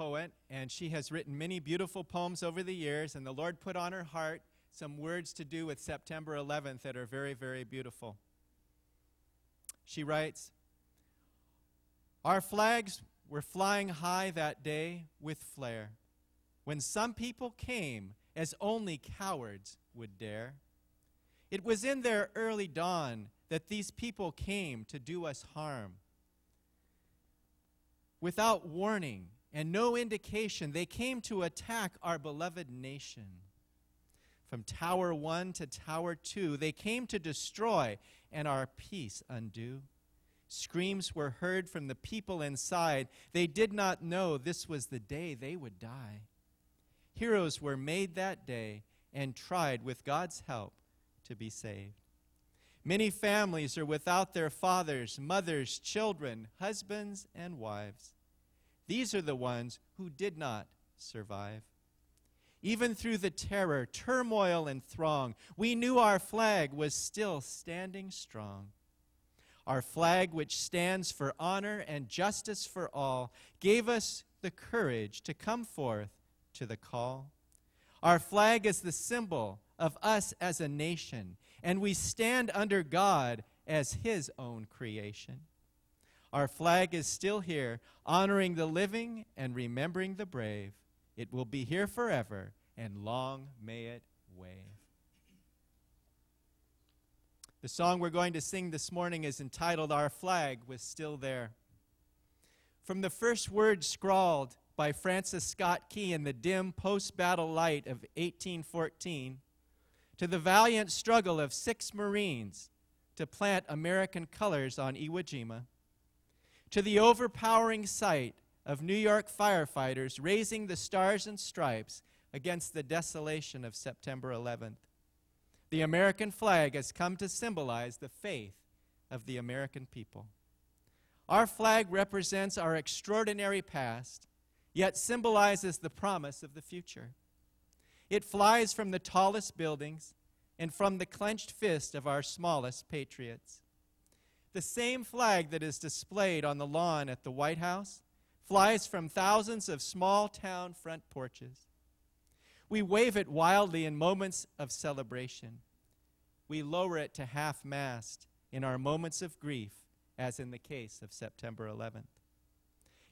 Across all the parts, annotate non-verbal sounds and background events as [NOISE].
poet, and she has written many beautiful poems over the years, and the Lord put on her heart some words to do with September 11th that are very, very beautiful. She writes Our flags were flying high that day with flare, when some people came as only cowards would dare. It was in their early dawn that these people came to do us harm. Without warning and no indication, they came to attack our beloved nation. From Tower 1 to Tower 2, they came to destroy and our peace undo. Screams were heard from the people inside. They did not know this was the day they would die. Heroes were made that day and tried, with God's help, to be saved. Many families are without their fathers, mothers, children, husbands, and wives. These are the ones who did not survive. Even through the terror, turmoil, and throng, we knew our flag was still standing strong. Our flag, which stands for honor and justice for all, gave us the courage to come forth to the call. Our flag is the symbol of us as a nation, and we stand under God as His own creation. Our flag is still here, honoring the living and remembering the brave. It will be here forever, and long may it wave. The song we're going to sing this morning is entitled Our Flag Was Still There. From the first word scrawled by Francis Scott Key in the dim post battle light of 1814 to the valiant struggle of six Marines to plant American colors on Iwo Jima, to the overpowering sight of New York firefighters raising the stars and stripes against the desolation of September 11th. The American flag has come to symbolize the faith of the American people. Our flag represents our extraordinary past yet symbolizes the promise of the future. It flies from the tallest buildings and from the clenched fist of our smallest patriots. The same flag that is displayed on the lawn at the White House flies from thousands of small town front porches. We wave it wildly in moments of celebration. We lower it to half mast in our moments of grief, as in the case of September 11th.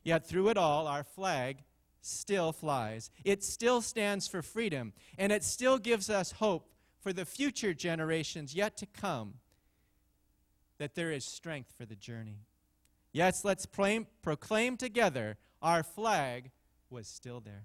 Yet through it all, our flag still flies. It still stands for freedom, and it still gives us hope for the future generations yet to come that there is strength for the journey. Yes, let's proclaim together our flag was still there.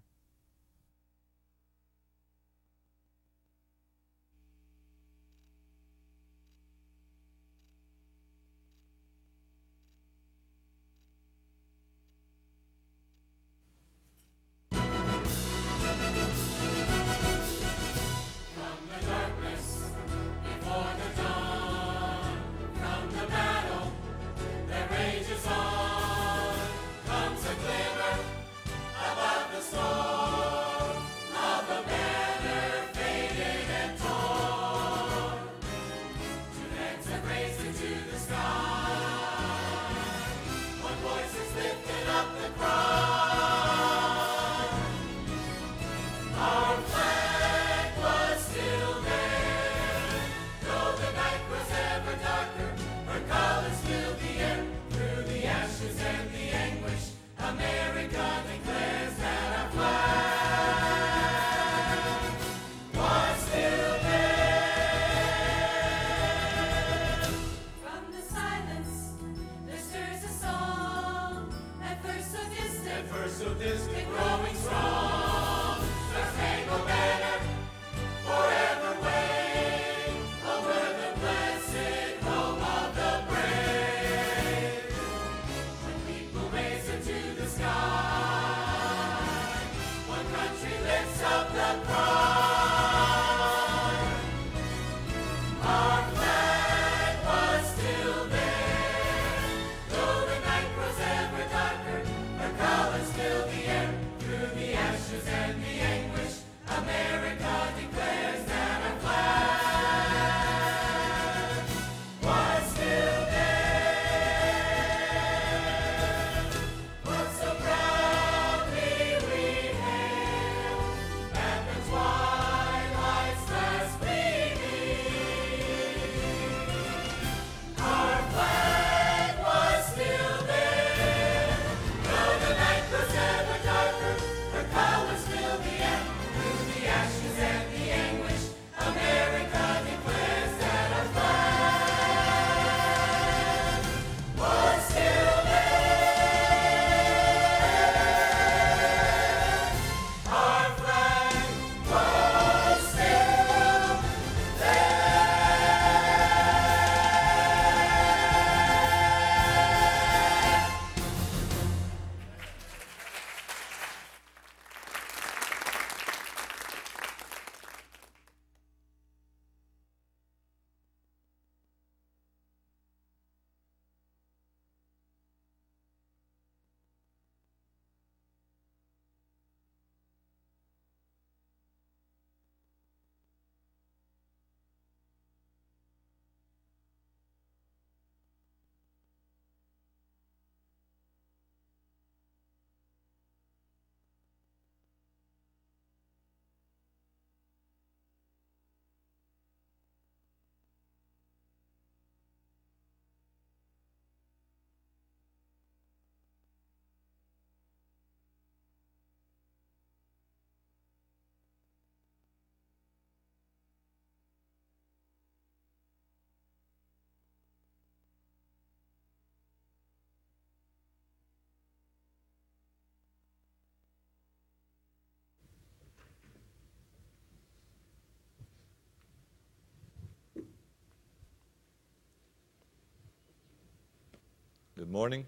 Good morning.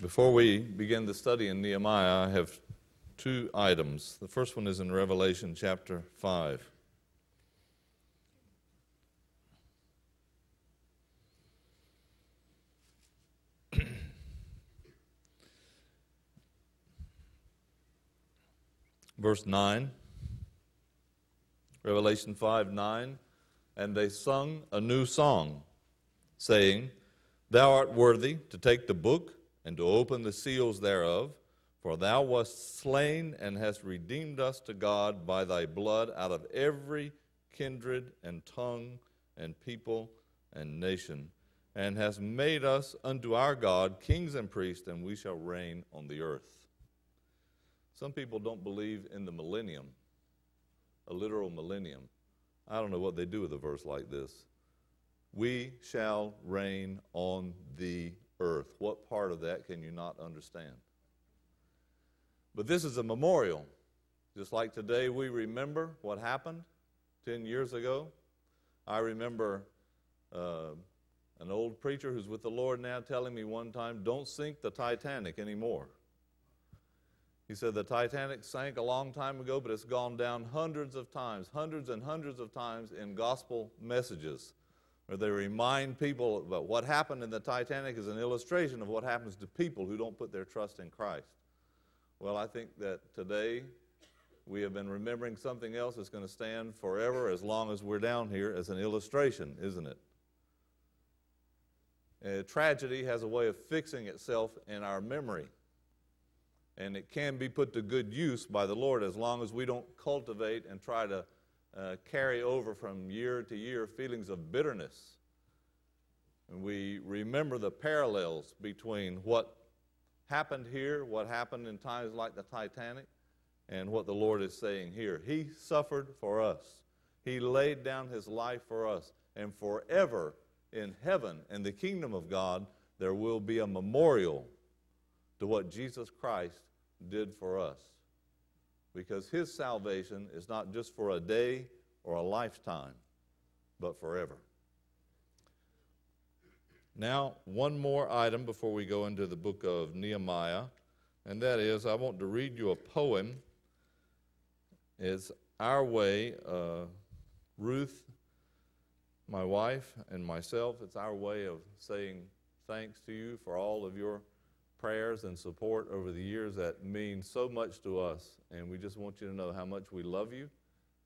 Before we begin the study in Nehemiah, I have two items. The first one is in Revelation chapter 5. [CLEARS THROAT] Verse 9, Revelation 5 9. And they sung a new song, saying, Thou art worthy to take the book and to open the seals thereof, for thou wast slain and hast redeemed us to God by thy blood out of every kindred and tongue and people and nation, and hast made us unto our God kings and priests, and we shall reign on the earth. Some people don't believe in the millennium, a literal millennium. I don't know what they do with a verse like this. We shall reign on the earth. What part of that can you not understand? But this is a memorial. Just like today, we remember what happened 10 years ago. I remember uh, an old preacher who's with the Lord now telling me one time, don't sink the Titanic anymore. He said the Titanic sank a long time ago, but it's gone down hundreds of times, hundreds and hundreds of times in gospel messages, where they remind people about what happened in the Titanic is an illustration of what happens to people who don't put their trust in Christ. Well, I think that today we have been remembering something else that's going to stand forever as long as we're down here as an illustration, isn't it? A tragedy has a way of fixing itself in our memory and it can be put to good use by the Lord as long as we don't cultivate and try to uh, carry over from year to year feelings of bitterness. And we remember the parallels between what happened here, what happened in times like the Titanic, and what the Lord is saying here. He suffered for us, He laid down His life for us, and forever in heaven and the kingdom of God, there will be a memorial to what Jesus Christ did for us. Because his salvation is not just for a day or a lifetime, but forever. Now, one more item before we go into the book of Nehemiah, and that is I want to read you a poem. It's our way, uh, Ruth, my wife, and myself, it's our way of saying thanks to you for all of your prayers and support over the years that mean so much to us. And we just want you to know how much we love you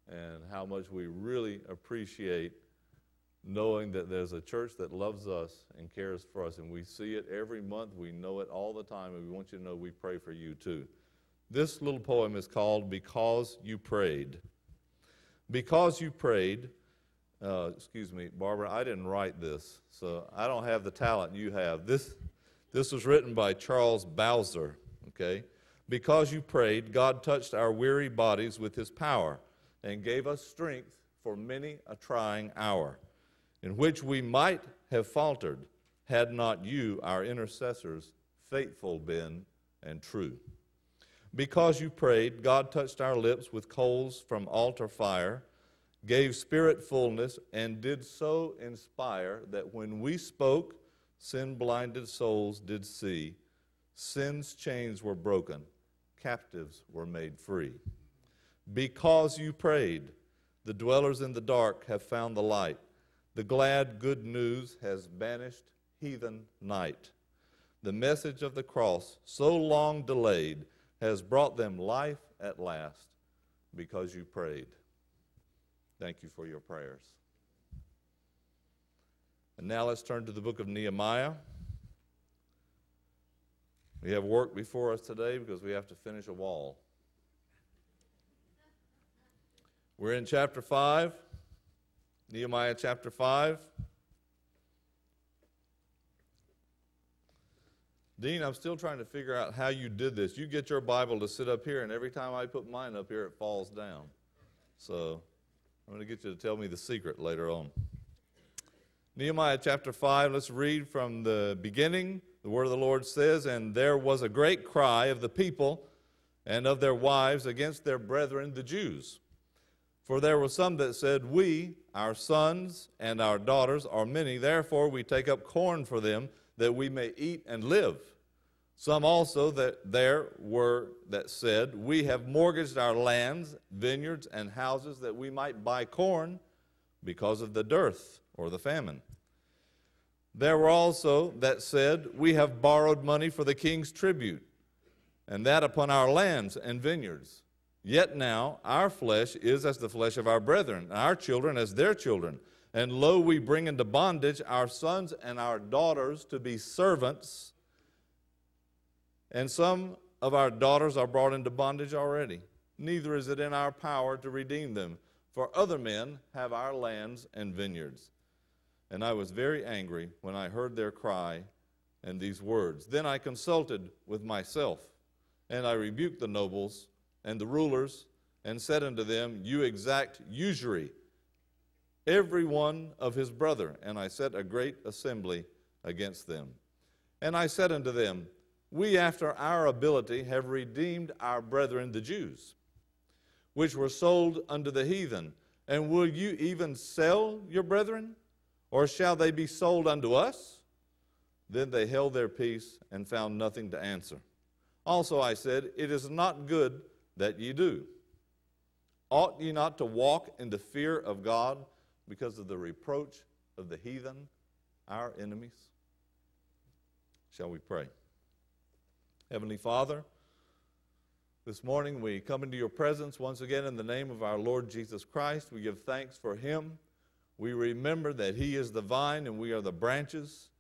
and how much we really appreciate knowing that there's a church that loves us and cares for us. And we see it every month. We know it all the time. And we want you to know we pray for you too. This little poem is called Because You Prayed. Because You Prayed. Uh, excuse me, Barbara, I didn't write this, so I don't have the talent you have. This, this was written by Charles Bowser, okay? Because you prayed, God touched our weary bodies with his power and gave us strength for many a trying hour, in which we might have faltered had not you, our intercessors, faithful been and true. Because you prayed, God touched our lips with coals from altar fire, gave spirit fullness, and did so inspire that when we spoke, Sin blinded souls did see. Sin's chains were broken. Captives were made free. Because you prayed, the dwellers in the dark have found the light. The glad good news has banished heathen night. The message of the cross, so long delayed, has brought them life at last because you prayed. Thank you for your prayers. And now let's turn to the book of Nehemiah. We have work before us today because we have to finish a wall. We're in chapter 5, Nehemiah chapter 5. Dean, I'm still trying to figure out how you did this. You get your Bible to sit up here, and every time I put mine up here, it falls down. So I'm going to get you to tell me the secret later on. Nehemiah chapter 5, let's read from the beginning. The word of the Lord says, And there was a great cry of the people and of their wives against their brethren, the Jews. For there were some that said, We, our sons and our daughters, are many, therefore we take up corn for them, that we may eat and live. Some also that there were that said, We have mortgaged our lands, vineyards, and houses, that we might buy corn because of the dearth or the famine. There were also that said, We have borrowed money for the king's tribute, and that upon our lands and vineyards. Yet now our flesh is as the flesh of our brethren, and our children as their children. And lo, we bring into bondage our sons and our daughters to be servants. And some of our daughters are brought into bondage already. Neither is it in our power to redeem them, for other men have our lands and vineyards. And I was very angry when I heard their cry and these words. Then I consulted with myself, and I rebuked the nobles and the rulers, and said unto them, You exact usury, every one of his brother. And I set a great assembly against them. And I said unto them, We after our ability have redeemed our brethren the Jews, which were sold unto the heathen. And will you even sell your brethren? Or shall they be sold unto us? Then they held their peace and found nothing to answer. Also I said, It is not good that ye do. Ought ye not to walk in the fear of God because of the reproach of the heathen, our enemies? Shall we pray? Heavenly Father, this morning we come into your presence once again in the name of our Lord Jesus Christ. We give thanks for him. We remember that he is the vine and we are the branches,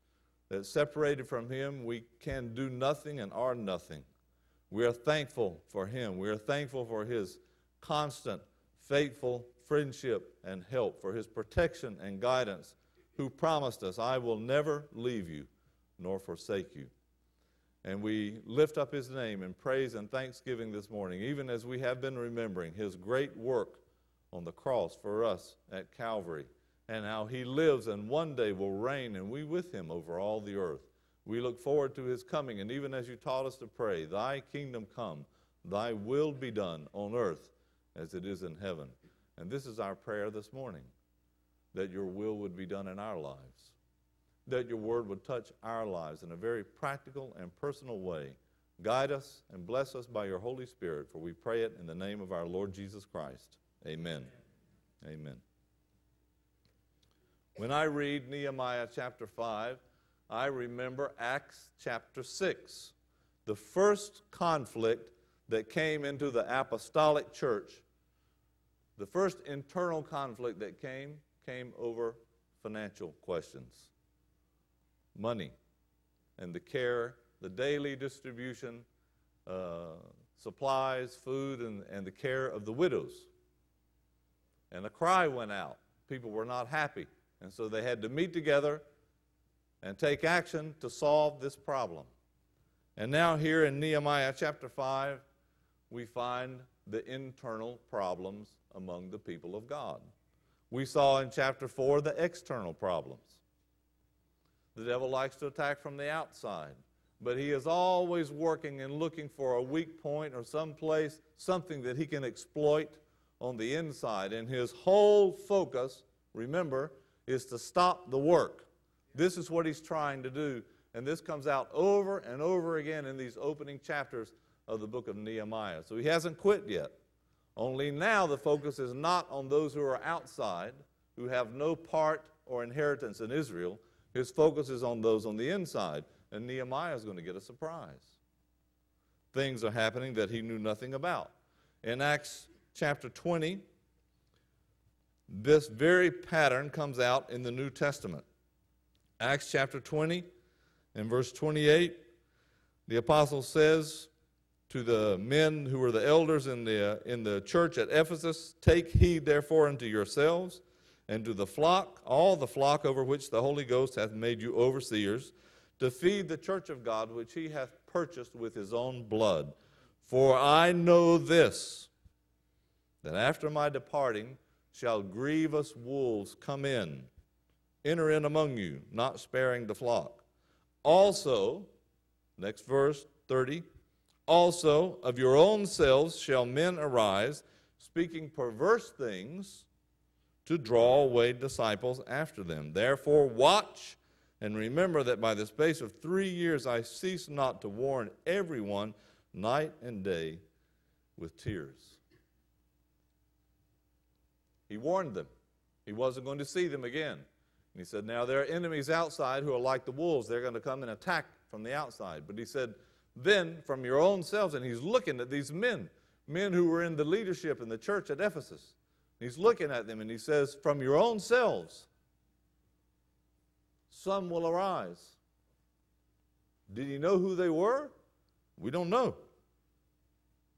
that separated from him we can do nothing and are nothing. We are thankful for him. We are thankful for his constant, faithful friendship and help, for his protection and guidance, who promised us, I will never leave you nor forsake you. And we lift up his name in praise and thanksgiving this morning, even as we have been remembering his great work on the cross for us at Calvary, and how he lives and one day will reign, and we with him over all the earth. We look forward to his coming, and even as you taught us to pray, Thy kingdom come, Thy will be done on earth as it is in heaven. And this is our prayer this morning that your will would be done in our lives, that your word would touch our lives in a very practical and personal way. Guide us and bless us by your Holy Spirit, for we pray it in the name of our Lord Jesus Christ. Amen. Amen. Amen. When I read Nehemiah chapter 5, I remember Acts chapter 6, the first conflict that came into the apostolic church. The first internal conflict that came came over financial questions money and the care, the daily distribution, uh, supplies, food, and, and the care of the widows. And a cry went out. People were not happy. And so they had to meet together and take action to solve this problem. And now, here in Nehemiah chapter 5, we find the internal problems among the people of God. We saw in chapter 4 the external problems. The devil likes to attack from the outside, but he is always working and looking for a weak point or some place, something that he can exploit on the inside. And his whole focus, remember, is to stop the work. This is what he's trying to do. And this comes out over and over again in these opening chapters of the book of Nehemiah. So he hasn't quit yet. Only now the focus is not on those who are outside, who have no part or inheritance in Israel. His focus is on those on the inside. And Nehemiah is going to get a surprise. Things are happening that he knew nothing about. In Acts chapter 20, this very pattern comes out in the New Testament. Acts chapter 20 and verse 28, the apostle says to the men who were the elders in the, in the church at Ephesus, Take heed therefore unto yourselves and to the flock, all the flock over which the Holy Ghost hath made you overseers, to feed the church of God which he hath purchased with his own blood. For I know this, that after my departing shall grievous wolves come in enter in among you, not sparing the flock. Also, next verse 30, also of your own selves shall men arise, speaking perverse things to draw away disciples after them. Therefore, watch and remember that by the space of three years I cease not to warn everyone night and day with tears. He warned them. He wasn't going to see them again. And he said, Now there are enemies outside who are like the wolves. They're going to come and attack from the outside. But he said, Then from your own selves, and he's looking at these men, men who were in the leadership in the church at Ephesus. He's looking at them and he says, From your own selves, some will arise. Did he know who they were? We don't know.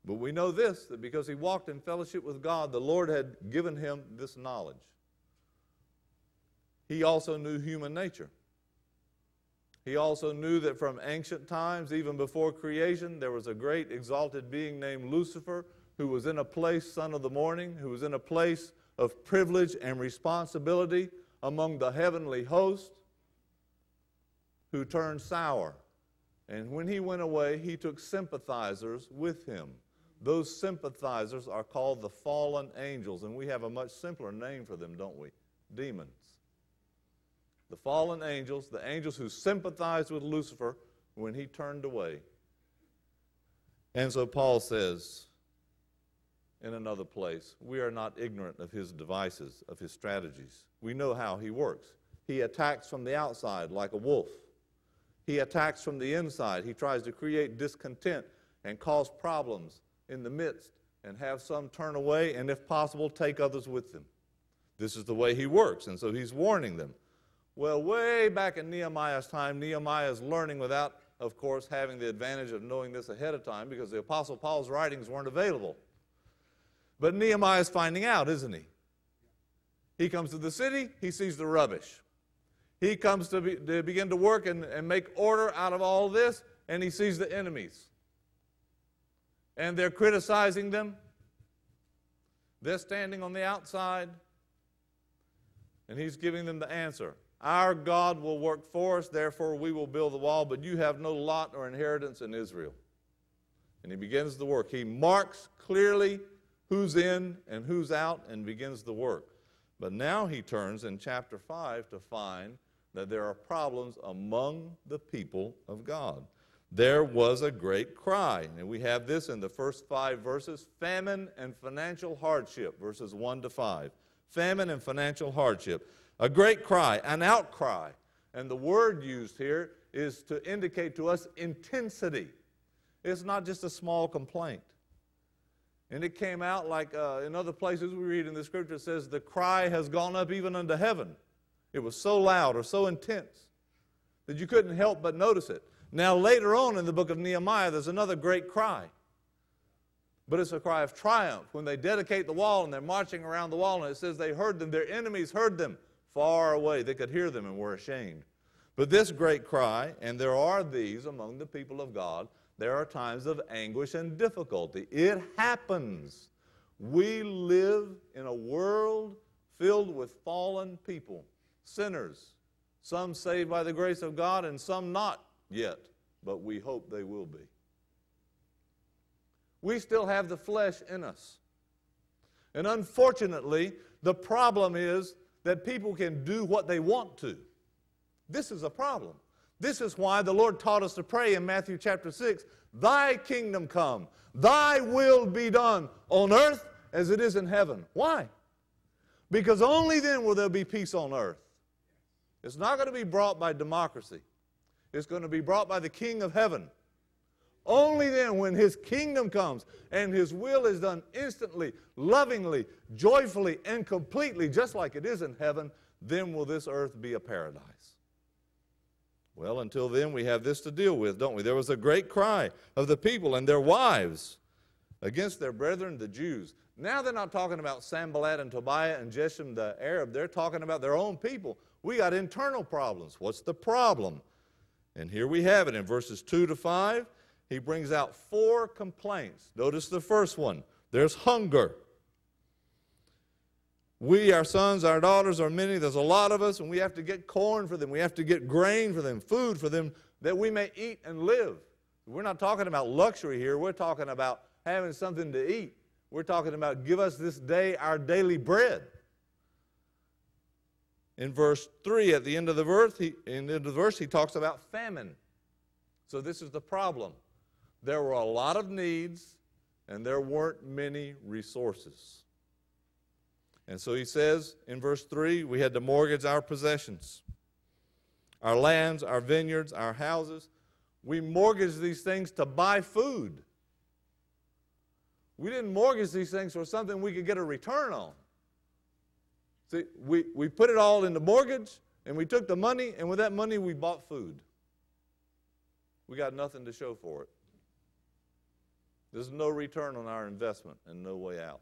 But we know this that because he walked in fellowship with God, the Lord had given him this knowledge. He also knew human nature. He also knew that from ancient times, even before creation, there was a great exalted being named Lucifer who was in a place, son of the morning, who was in a place of privilege and responsibility among the heavenly host, who turned sour. And when he went away, he took sympathizers with him. Those sympathizers are called the fallen angels, and we have a much simpler name for them, don't we? Demons. The fallen angels, the angels who sympathized with Lucifer when he turned away. And so Paul says, in another place. We are not ignorant of his devices, of his strategies. We know how he works. He attacks from the outside like a wolf. He attacks from the inside. He tries to create discontent and cause problems in the midst and have some turn away and, if possible, take others with them. This is the way he works, and so he's warning them. Well, way back in Nehemiah's time, Nehemiah is learning without, of course, having the advantage of knowing this ahead of time because the Apostle Paul's writings weren't available. But Nehemiah is finding out, isn't he? He comes to the city, he sees the rubbish. He comes to, be, to begin to work and, and make order out of all this, and he sees the enemies. And they're criticizing them. They're standing on the outside, and he's giving them the answer. Our God will work for us, therefore we will build the wall, but you have no lot or inheritance in Israel. And he begins the work. He marks clearly who's in and who's out and begins the work. But now he turns in chapter 5 to find that there are problems among the people of God. There was a great cry. And we have this in the first five verses famine and financial hardship, verses 1 to 5. Famine and financial hardship. A great cry, an outcry. And the word used here is to indicate to us intensity. It's not just a small complaint. And it came out like uh, in other places we read in the scripture, it says, The cry has gone up even unto heaven. It was so loud or so intense that you couldn't help but notice it. Now, later on in the book of Nehemiah, there's another great cry. But it's a cry of triumph when they dedicate the wall and they're marching around the wall, and it says they heard them. Their enemies heard them far away. They could hear them and were ashamed. But this great cry, and there are these among the people of God, there are times of anguish and difficulty. It happens. We live in a world filled with fallen people, sinners, some saved by the grace of God and some not yet, but we hope they will be. We still have the flesh in us. And unfortunately, the problem is that people can do what they want to. This is a problem. This is why the Lord taught us to pray in Matthew chapter 6 Thy kingdom come, thy will be done on earth as it is in heaven. Why? Because only then will there be peace on earth. It's not going to be brought by democracy, it's going to be brought by the King of heaven. Only then, when His kingdom comes and His will is done instantly, lovingly, joyfully, and completely, just like it is in heaven, then will this earth be a paradise. Well, until then, we have this to deal with, don't we? There was a great cry of the people and their wives against their brethren, the Jews. Now they're not talking about Sanballat and Tobiah and Geshem the Arab. They're talking about their own people. We got internal problems. What's the problem? And here we have it in verses 2 to 5. He brings out four complaints. Notice the first one there's hunger. We, our sons, our daughters are many. There's a lot of us, and we have to get corn for them. We have to get grain for them, food for them, that we may eat and live. We're not talking about luxury here. We're talking about having something to eat. We're talking about give us this day our daily bread. In verse 3, at the end of the verse, he, in the, end of the verse, he talks about famine. So this is the problem. There were a lot of needs, and there weren't many resources. And so he says in verse 3 we had to mortgage our possessions, our lands, our vineyards, our houses. We mortgaged these things to buy food. We didn't mortgage these things for something we could get a return on. See, we, we put it all in the mortgage and we took the money, and with that money, we bought food. We got nothing to show for it. There's no return on our investment and no way out.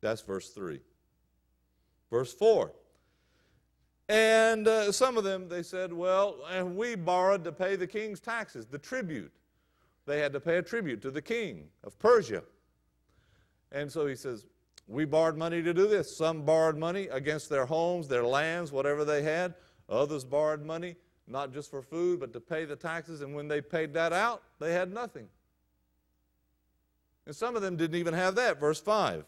That's verse 3. Verse 4. And uh, some of them, they said, well, and we borrowed to pay the king's taxes, the tribute. They had to pay a tribute to the king of Persia. And so he says, we borrowed money to do this. Some borrowed money against their homes, their lands, whatever they had. Others borrowed money, not just for food, but to pay the taxes. And when they paid that out, they had nothing. And some of them didn't even have that. Verse 5.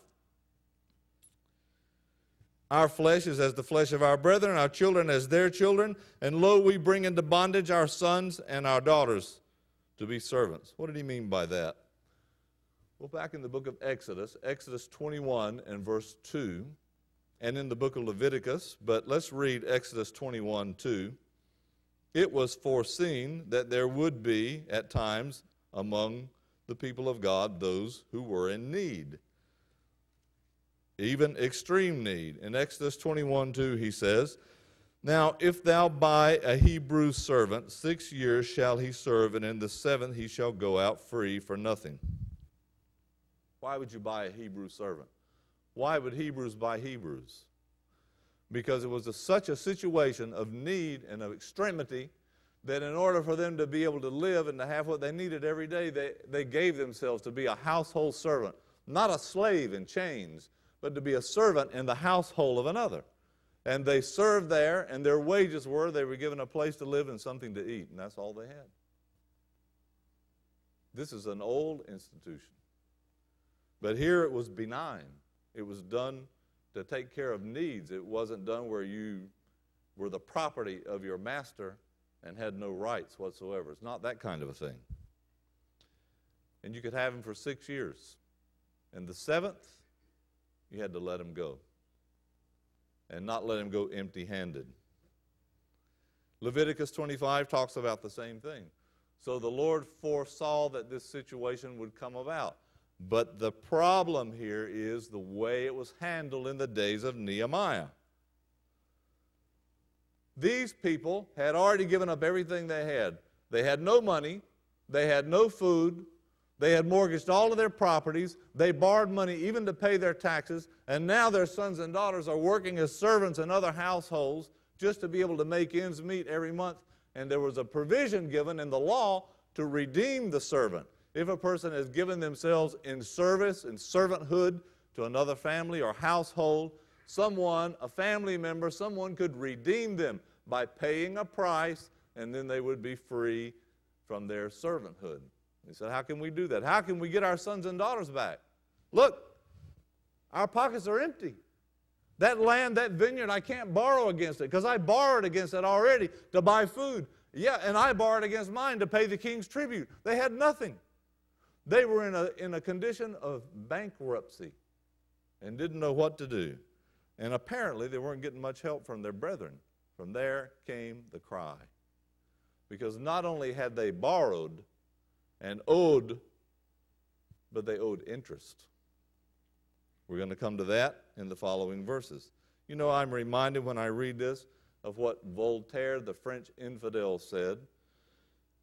Our flesh is as the flesh of our brethren, our children as their children, and lo, we bring into bondage our sons and our daughters to be servants. What did he mean by that? Well, back in the book of Exodus, Exodus 21 and verse 2, and in the book of Leviticus, but let's read Exodus 21 2. It was foreseen that there would be, at times, among the people of God those who were in need, even extreme need. In Exodus 21 2, he says, Now if thou buy a Hebrew servant, six years shall he serve, and in the seventh he shall go out free for nothing. Why would you buy a Hebrew servant? Why would Hebrews buy Hebrews? Because it was a, such a situation of need and of extremity that in order for them to be able to live and to have what they needed every day, they, they gave themselves to be a household servant, not a slave in chains, but to be a servant in the household of another. And they served there, and their wages were they were given a place to live and something to eat, and that's all they had. This is an old institution. But here it was benign. It was done to take care of needs. It wasn't done where you were the property of your master and had no rights whatsoever. It's not that kind of a thing. And you could have him for six years. And the seventh, you had to let him go. And not let him go empty handed. Leviticus 25 talks about the same thing. So the Lord foresaw that this situation would come about. But the problem here is the way it was handled in the days of Nehemiah. These people had already given up everything they had. They had no money, they had no food, they had mortgaged all of their properties, they borrowed money even to pay their taxes, and now their sons and daughters are working as servants in other households just to be able to make ends meet every month. And there was a provision given in the law to redeem the servant. If a person has given themselves in service, in servanthood to another family or household, someone, a family member, someone could redeem them by paying a price, and then they would be free from their servanthood. He said, How can we do that? How can we get our sons and daughters back? Look, our pockets are empty. That land, that vineyard, I can't borrow against it because I borrowed against it already to buy food. Yeah, and I borrowed against mine to pay the king's tribute. They had nothing. They were in a, in a condition of bankruptcy and didn't know what to do. And apparently, they weren't getting much help from their brethren. From there came the cry. Because not only had they borrowed and owed, but they owed interest. We're going to come to that in the following verses. You know, I'm reminded when I read this of what Voltaire, the French infidel, said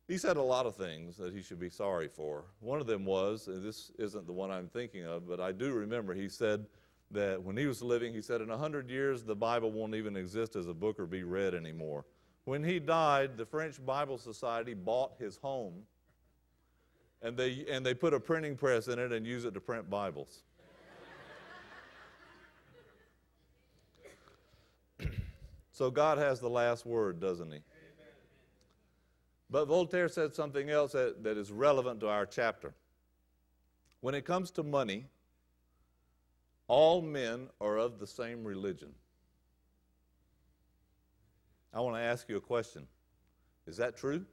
he said a lot of things that he should be sorry for. One of them was, and this isn't the one I'm thinking of, but I do remember he said that when he was living, he said, in a hundred years, the Bible won't even exist as a book or be read anymore. When he died, the French Bible Society bought his home and they, and they put a printing press in it and used it to print Bibles. [CLEARS THROAT] so God has the last word, doesn't he? But Voltaire said something else that, that is relevant to our chapter. When it comes to money, all men are of the same religion. I want to ask you a question. Is that true?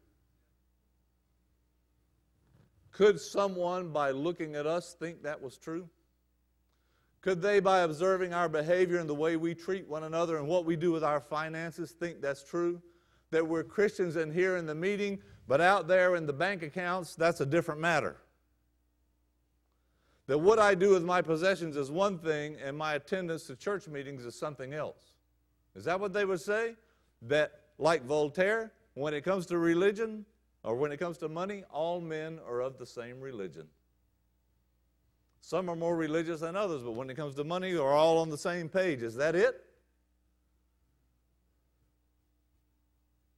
Could someone, by looking at us, think that was true? Could they, by observing our behavior and the way we treat one another and what we do with our finances, think that's true? That we're Christians in here in the meeting, but out there in the bank accounts, that's a different matter. That what I do with my possessions is one thing and my attendance to church meetings is something else. Is that what they would say? That, like Voltaire, when it comes to religion or when it comes to money, all men are of the same religion. Some are more religious than others, but when it comes to money, they're all on the same page. Is that it?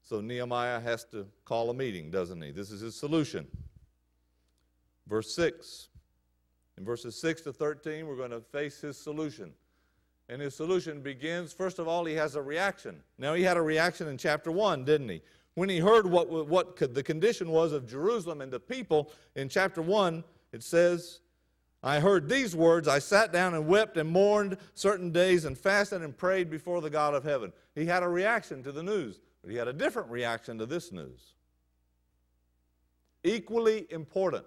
So Nehemiah has to call a meeting, doesn't he? This is his solution. Verse 6. In verses 6 to 13, we're going to face his solution. And his solution begins, first of all, he has a reaction. Now, he had a reaction in chapter 1, didn't he? When he heard what, what the condition was of Jerusalem and the people, in chapter 1, it says, I heard these words. I sat down and wept and mourned certain days and fasted and prayed before the God of heaven. He had a reaction to the news, but he had a different reaction to this news. Equally important.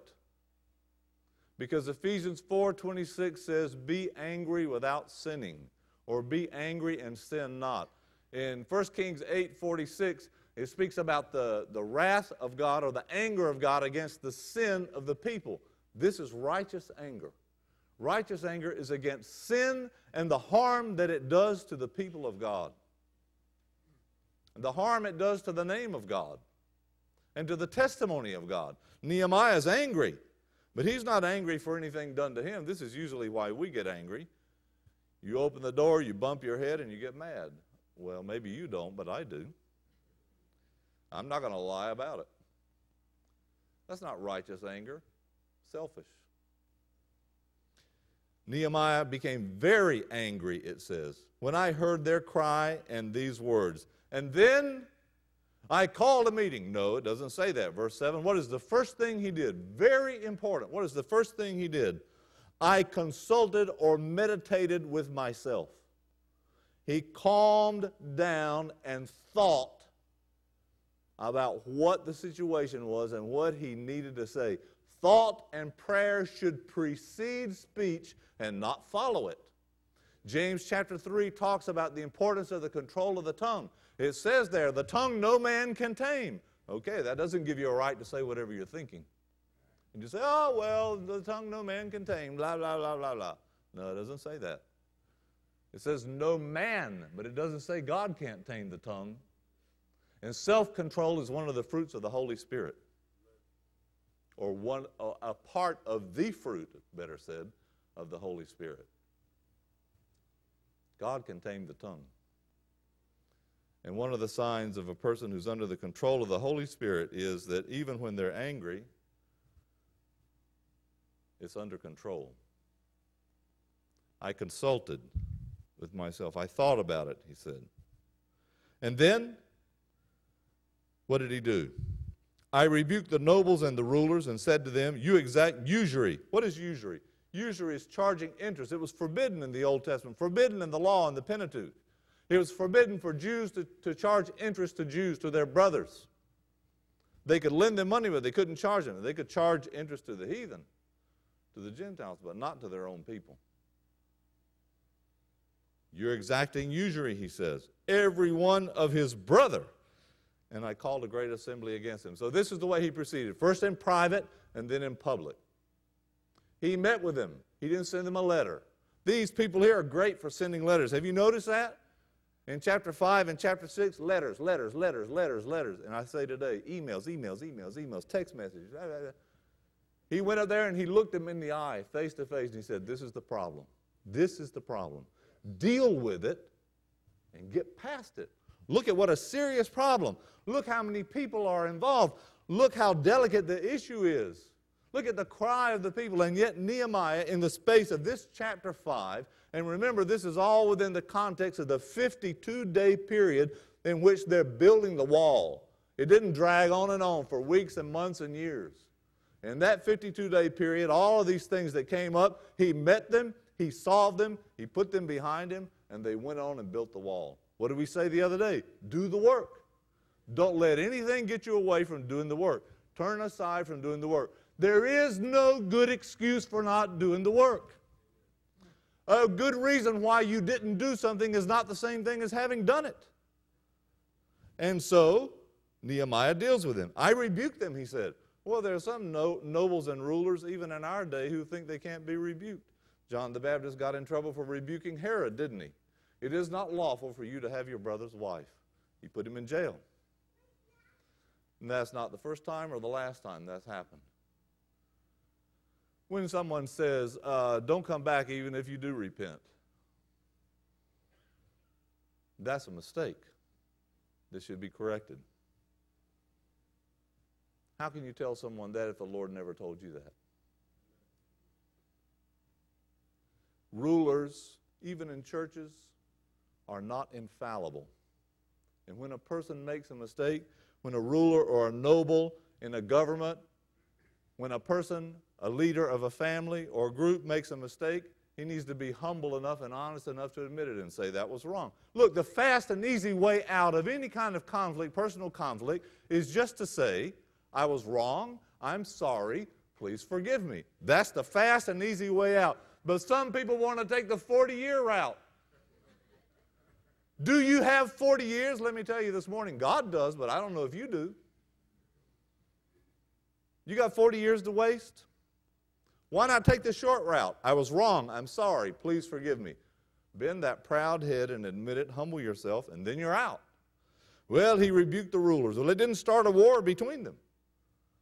Because Ephesians 4:26 says, "Be angry without sinning," or "Be angry and sin not." In 1 Kings 8:46, it speaks about the, the wrath of God or the anger of God against the sin of the people. This is righteous anger. Righteous anger is against sin and the harm that it does to the people of God. The harm it does to the name of God and to the testimony of God. Nehemiah is angry, but he's not angry for anything done to him. This is usually why we get angry. You open the door, you bump your head, and you get mad. Well, maybe you don't, but I do. I'm not going to lie about it. That's not righteous anger selfish. Nehemiah became very angry, it says, when I heard their cry and these words. And then I called a meeting. No, it doesn't say that. Verse 7. What is the first thing he did? Very important. What is the first thing he did? I consulted or meditated with myself. He calmed down and thought about what the situation was and what he needed to say. Thought and prayer should precede speech and not follow it. James chapter 3 talks about the importance of the control of the tongue. It says there, the tongue no man can tame. Okay, that doesn't give you a right to say whatever you're thinking. And you say, oh, well, the tongue no man can tame, blah, blah, blah, blah, blah. No, it doesn't say that. It says no man, but it doesn't say God can't tame the tongue. And self control is one of the fruits of the Holy Spirit or one, a part of the fruit, better said, of the Holy Spirit. God can tame the tongue. And one of the signs of a person who's under the control of the Holy Spirit is that even when they're angry, it's under control. I consulted with myself. I thought about it, he said. And then, what did he do? I rebuked the nobles and the rulers and said to them, You exact usury. What is usury? Usury is charging interest. It was forbidden in the Old Testament, forbidden in the law and the Pentateuch. It was forbidden for Jews to, to charge interest to Jews, to their brothers. They could lend them money, but they couldn't charge them. They could charge interest to the heathen, to the Gentiles, but not to their own people. You're exacting usury, he says. Every one of his brother and I called a great assembly against him. So this is the way he proceeded first in private and then in public. He met with them, he didn't send them a letter. These people here are great for sending letters. Have you noticed that? In chapter 5 and chapter 6, letters, letters, letters, letters, letters. And I say today, emails, emails, emails, emails, text messages. He went up there and he looked him in the eye, face to face, and he said, This is the problem. This is the problem. Deal with it and get past it. Look at what a serious problem. Look how many people are involved. Look how delicate the issue is. Look at the cry of the people. And yet, Nehemiah, in the space of this chapter 5, and remember, this is all within the context of the 52 day period in which they're building the wall. It didn't drag on and on for weeks and months and years. In that 52 day period, all of these things that came up, he met them He solved them, he put them behind him, and they went on and built the wall. What did we say the other day? Do the work. Don't let anything get you away from doing the work. Turn aside from doing the work. There is no good excuse for not doing the work. A good reason why you didn't do something is not the same thing as having done it. And so Nehemiah deals with him. I rebuke them, he said. Well, there are some no, nobles and rulers, even in our day, who think they can't be rebuked. John the Baptist got in trouble for rebuking Herod, didn't he? It is not lawful for you to have your brother's wife. He put him in jail. And that's not the first time or the last time that's happened. When someone says, uh, don't come back even if you do repent, that's a mistake. This should be corrected. How can you tell someone that if the Lord never told you that? Rulers, even in churches, are not infallible. And when a person makes a mistake, when a ruler or a noble in a government, when a person, a leader of a family or group makes a mistake, he needs to be humble enough and honest enough to admit it and say that was wrong. Look, the fast and easy way out of any kind of conflict, personal conflict, is just to say, I was wrong, I'm sorry, please forgive me. That's the fast and easy way out. But some people want to take the 40 year route. Do you have 40 years? Let me tell you this morning, God does, but I don't know if you do. You got 40 years to waste? Why not take the short route? I was wrong. I'm sorry. Please forgive me. Bend that proud head and admit it, humble yourself, and then you're out. Well, he rebuked the rulers. Well, it didn't start a war between them.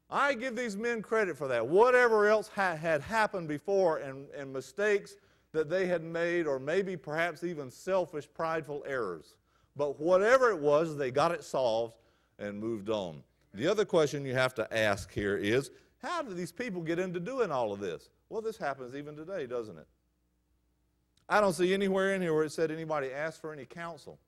I give these men credit for that. Whatever else ha- had happened before and, and mistakes that they had made, or maybe perhaps even selfish, prideful errors. But whatever it was, they got it solved and moved on. The other question you have to ask here is how do these people get into doing all of this? Well, this happens even today, doesn't it? I don't see anywhere in here where it said anybody asked for any counsel.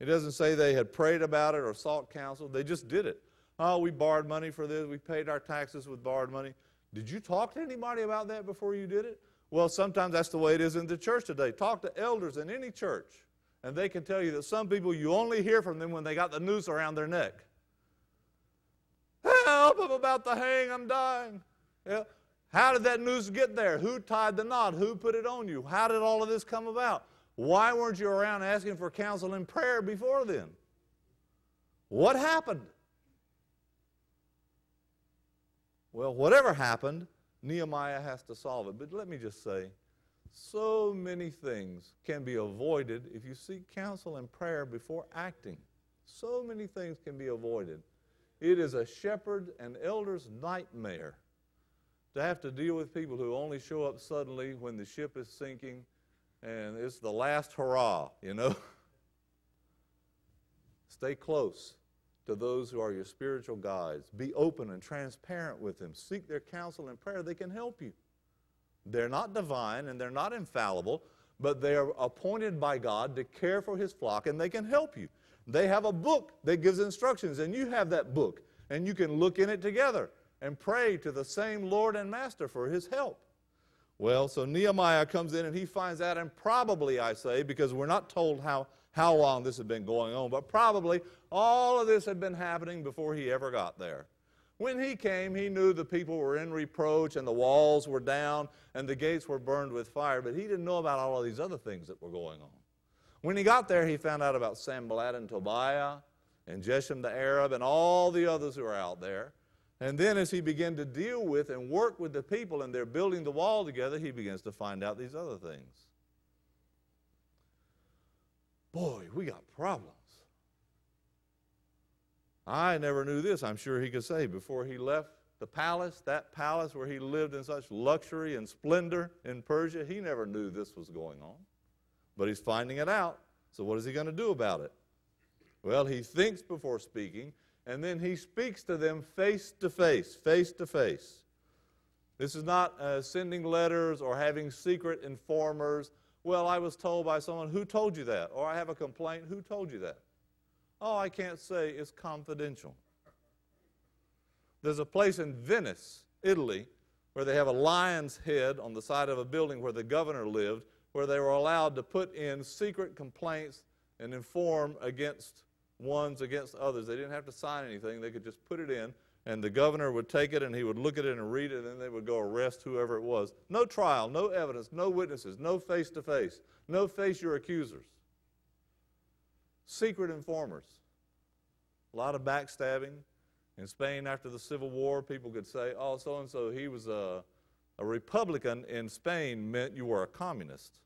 It doesn't say they had prayed about it or sought counsel. They just did it. Oh, we borrowed money for this. We paid our taxes with borrowed money. Did you talk to anybody about that before you did it? Well, sometimes that's the way it is in the church today. Talk to elders in any church, and they can tell you that some people you only hear from them when they got the noose around their neck. Help, I'm about to hang, I'm dying. Yeah. How did that noose get there? Who tied the knot? Who put it on you? How did all of this come about? Why weren't you around asking for counsel and prayer before then? What happened? Well, whatever happened, Nehemiah has to solve it. But let me just say, so many things can be avoided if you seek counsel and prayer before acting. So many things can be avoided. It is a shepherd and elder's nightmare to have to deal with people who only show up suddenly when the ship is sinking and it's the last hurrah, you know. [LAUGHS] Stay close to those who are your spiritual guides. Be open and transparent with them. Seek their counsel and prayer. They can help you. They're not divine and they're not infallible, but they are appointed by God to care for His flock and they can help you. They have a book that gives instructions, and you have that book, and you can look in it together and pray to the same Lord and Master for His help. Well, so Nehemiah comes in and he finds out, and probably, I say, because we're not told how how long this had been going on, but probably all of this had been happening before he ever got there. When he came, he knew the people were in reproach and the walls were down and the gates were burned with fire, but he didn't know about all of these other things that were going on. When he got there, he found out about Sanballat and Tobiah and Geshem the Arab and all the others who are out there. And then as he began to deal with and work with the people and they're building the wall together, he begins to find out these other things. Boy, we got problems. I never knew this, I'm sure he could say, before he left the palace, that palace where he lived in such luxury and splendor in Persia, he never knew this was going on. But he's finding it out. So, what is he going to do about it? Well, he thinks before speaking, and then he speaks to them face to face, face to face. This is not uh, sending letters or having secret informers well, I was told by someone, who told you that? Or I have a complaint, who told you that? Oh, I can't say, it's confidential. There's a place in Venice, Italy, where they have a lion's head on the side of a building where the governor lived, where they were allowed to put in secret complaints and inform against ones against others. They didn't have to sign anything, they could just put it in, and the governor would take it and he would look at it and read it, and then they would go arrest whoever it was. No trial, no evidence, no witnesses, no face to face, no face your accusers. Secret informers. A lot of backstabbing. In Spain, after the Civil War, people could say, oh, so and so, he was a, a Republican in Spain, meant you were a communist.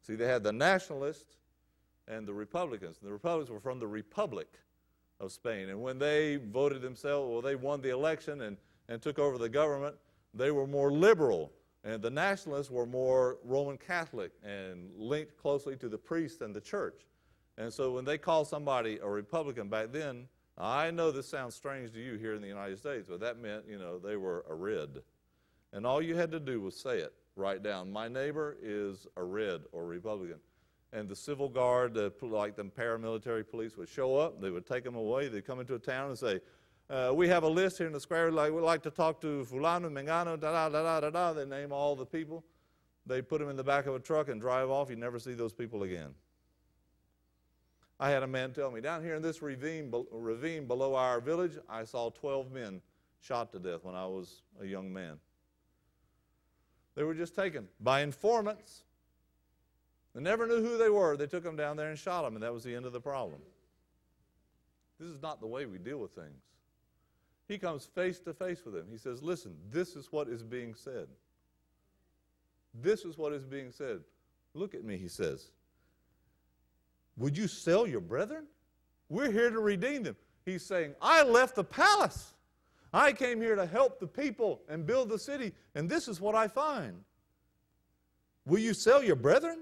See, they had the nationalists and the Republicans. The Republicans were from the Republic of Spain. And when they voted themselves, well, they won the election and, and took over the government, they were more liberal. And the nationalists were more Roman Catholic and linked closely to the priest and the church. And so when they called somebody a Republican back then, I know this sounds strange to you here in the United States, but that meant, you know, they were a red. And all you had to do was say it, write down, my neighbor is a red or Republican and the civil guard, uh, like the paramilitary police, would show up. They would take them away. They'd come into a town and say, uh, "We have a list here in the square. Like we'd like to talk to Fulano, Mengano, da da da da da da." They name all the people. They put them in the back of a truck and drive off. You never see those people again. I had a man tell me down here in this ravine, ravine below our village, I saw 12 men shot to death when I was a young man. They were just taken by informants they never knew who they were. They took them down there and shot them, and that was the end of the problem. This is not the way we deal with things. He comes face to face with them. He says, Listen, this is what is being said. This is what is being said. Look at me, he says. Would you sell your brethren? We're here to redeem them. He's saying, I left the palace. I came here to help the people and build the city, and this is what I find. Will you sell your brethren?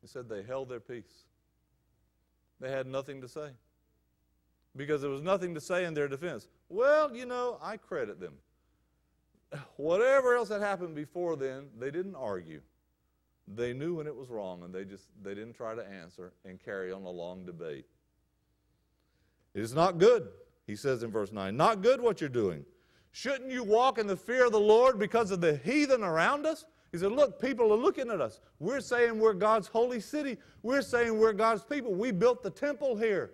He said they held their peace. They had nothing to say. Because there was nothing to say in their defense. Well, you know, I credit them. Whatever else had happened before then, they didn't argue. They knew when it was wrong and they just they didn't try to answer and carry on a long debate. It is not good, he says in verse 9. Not good what you're doing. Shouldn't you walk in the fear of the Lord because of the heathen around us? He said, Look, people are looking at us. We're saying we're God's holy city. We're saying we're God's people. We built the temple here.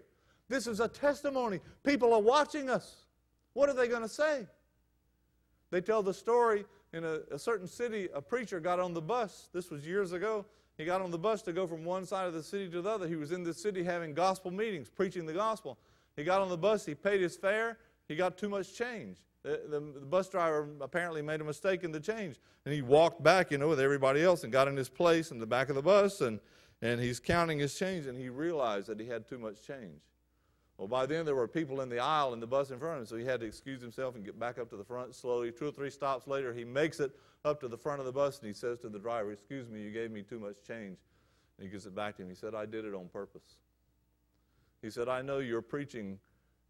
This is a testimony. People are watching us. What are they going to say? They tell the story in a, a, certain city, a preacher got on the bus. This was years ago. He got on the bus to go from one side of the city to the other. He was in the city having gospel meetings, preaching the gospel. He got on the bus, he paid his fare, he got too much change. The, the, the, bus driver apparently made a mistake in the change. And he walked back, you know, with everybody else and got in his place in the back of the bus and, and he's counting his change and he realized that he had too much change. Well, by then there were people in the aisle in the bus in front of him, so he had to excuse himself and get back up to the front slowly. Two or three stops later, he makes it up to the front of the bus and he says to the driver, Excuse me, you gave me too much change. And he gives it back to him. He said, I did it on purpose. He said, I know you're preaching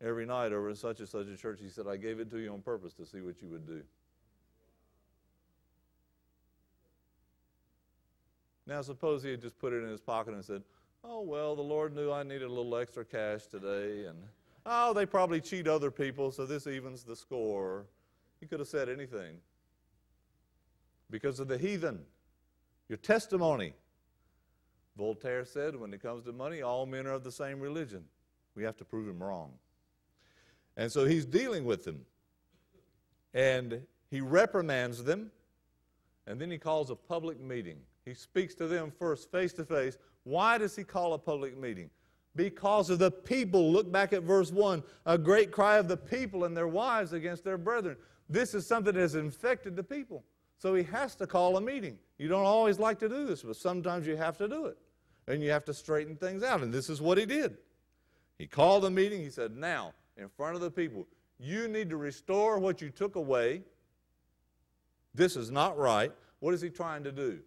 every night over in such and such a church. He said, I gave it to you on purpose to see what you would do. Now, suppose he had just put it in his pocket and said, Oh, well, the Lord knew I needed a little extra cash today, and oh, they probably cheat other people, so this evens the score. He could have said anything. Because of the heathen, your testimony. Voltaire said, when it comes to money, all men are of the same religion. We have to prove him wrong. And so he's dealing with them. And he reprimands them, and then he calls a public meeting. He speaks to them first, face to face. Why does he call a public meeting? Because of the people. Look back at verse 1 a great cry of the people and their wives against their brethren. This is something that has infected the people. So he has to call a meeting. You don't always like to do this, but sometimes you have to do it. And you have to straighten things out. And this is what he did. He called a meeting. He said, Now, in front of the people. You need to restore what you took away. This is not right. What is he trying to do?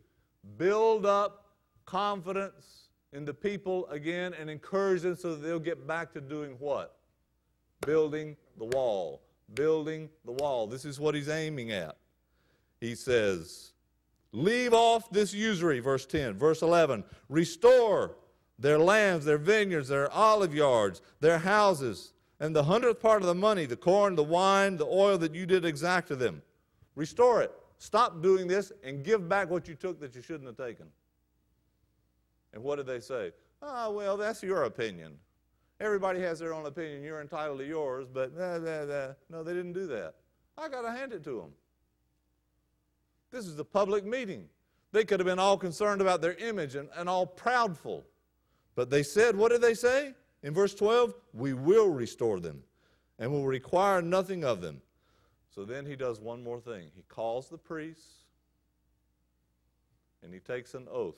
Build up confidence in the people again and encourage them so that they'll get back to doing what? Building the wall. Building the wall. This is what he's aiming at. He says, Leave off this usury, verse 10. Verse 11, restore their lands, their vineyards, their olive yards, their houses, and the hundredth part of the money, the corn, the wine, the oil that you did exact to them. Restore it. Stop doing this and give back what you took that you shouldn't have taken. And what did they say? Ah, oh, well, that's your opinion. Everybody has their own opinion. You're entitled to yours, but blah, blah, blah. no, they didn't do that. I got to hand it to them. This is a public meeting. They could have been all concerned about their image and, and all proudful. But they said, what did they say? In verse 12, we will restore them and will require nothing of them. So then he does one more thing. He calls the priests and he takes an oath.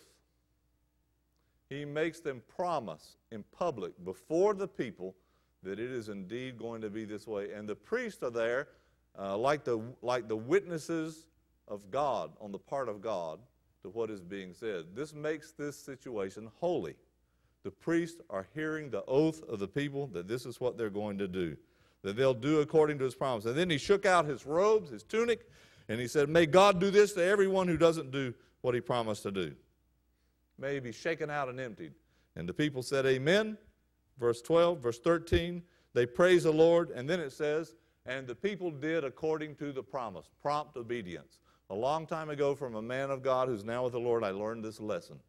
He makes them promise in public before the people that it is indeed going to be this way. And the priests are there uh, like, the, like the witnesses of God on the part of God to what is being said. This makes this situation holy. The priests are hearing the oath of the people that this is what they're going to do, that they'll do according to his promise. And then he shook out his robes, his tunic, and he said, May God do this to everyone who doesn't do what he promised to do. May be shaken out and emptied. And the people said, Amen. Verse 12, verse 13, they praise the Lord, and then it says, And the people did according to the promise, prompt obedience. A long time ago, from a man of God who's now with the Lord, I learned this lesson.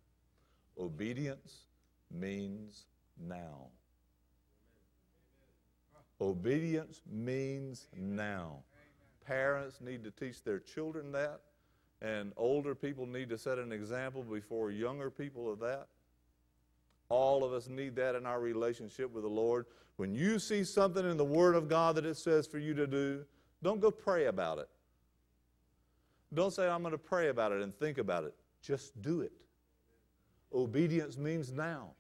Obedience means now. Obedience means now. Parents need to teach their children that, and older people need to set an example before younger people of that. All of us need that in our relationship with the Lord. When you see something in the Word of God that it says for you to do, don't go pray about it. Don't say, I'm going to pray about it and think about it. Just do it. Obedience means now.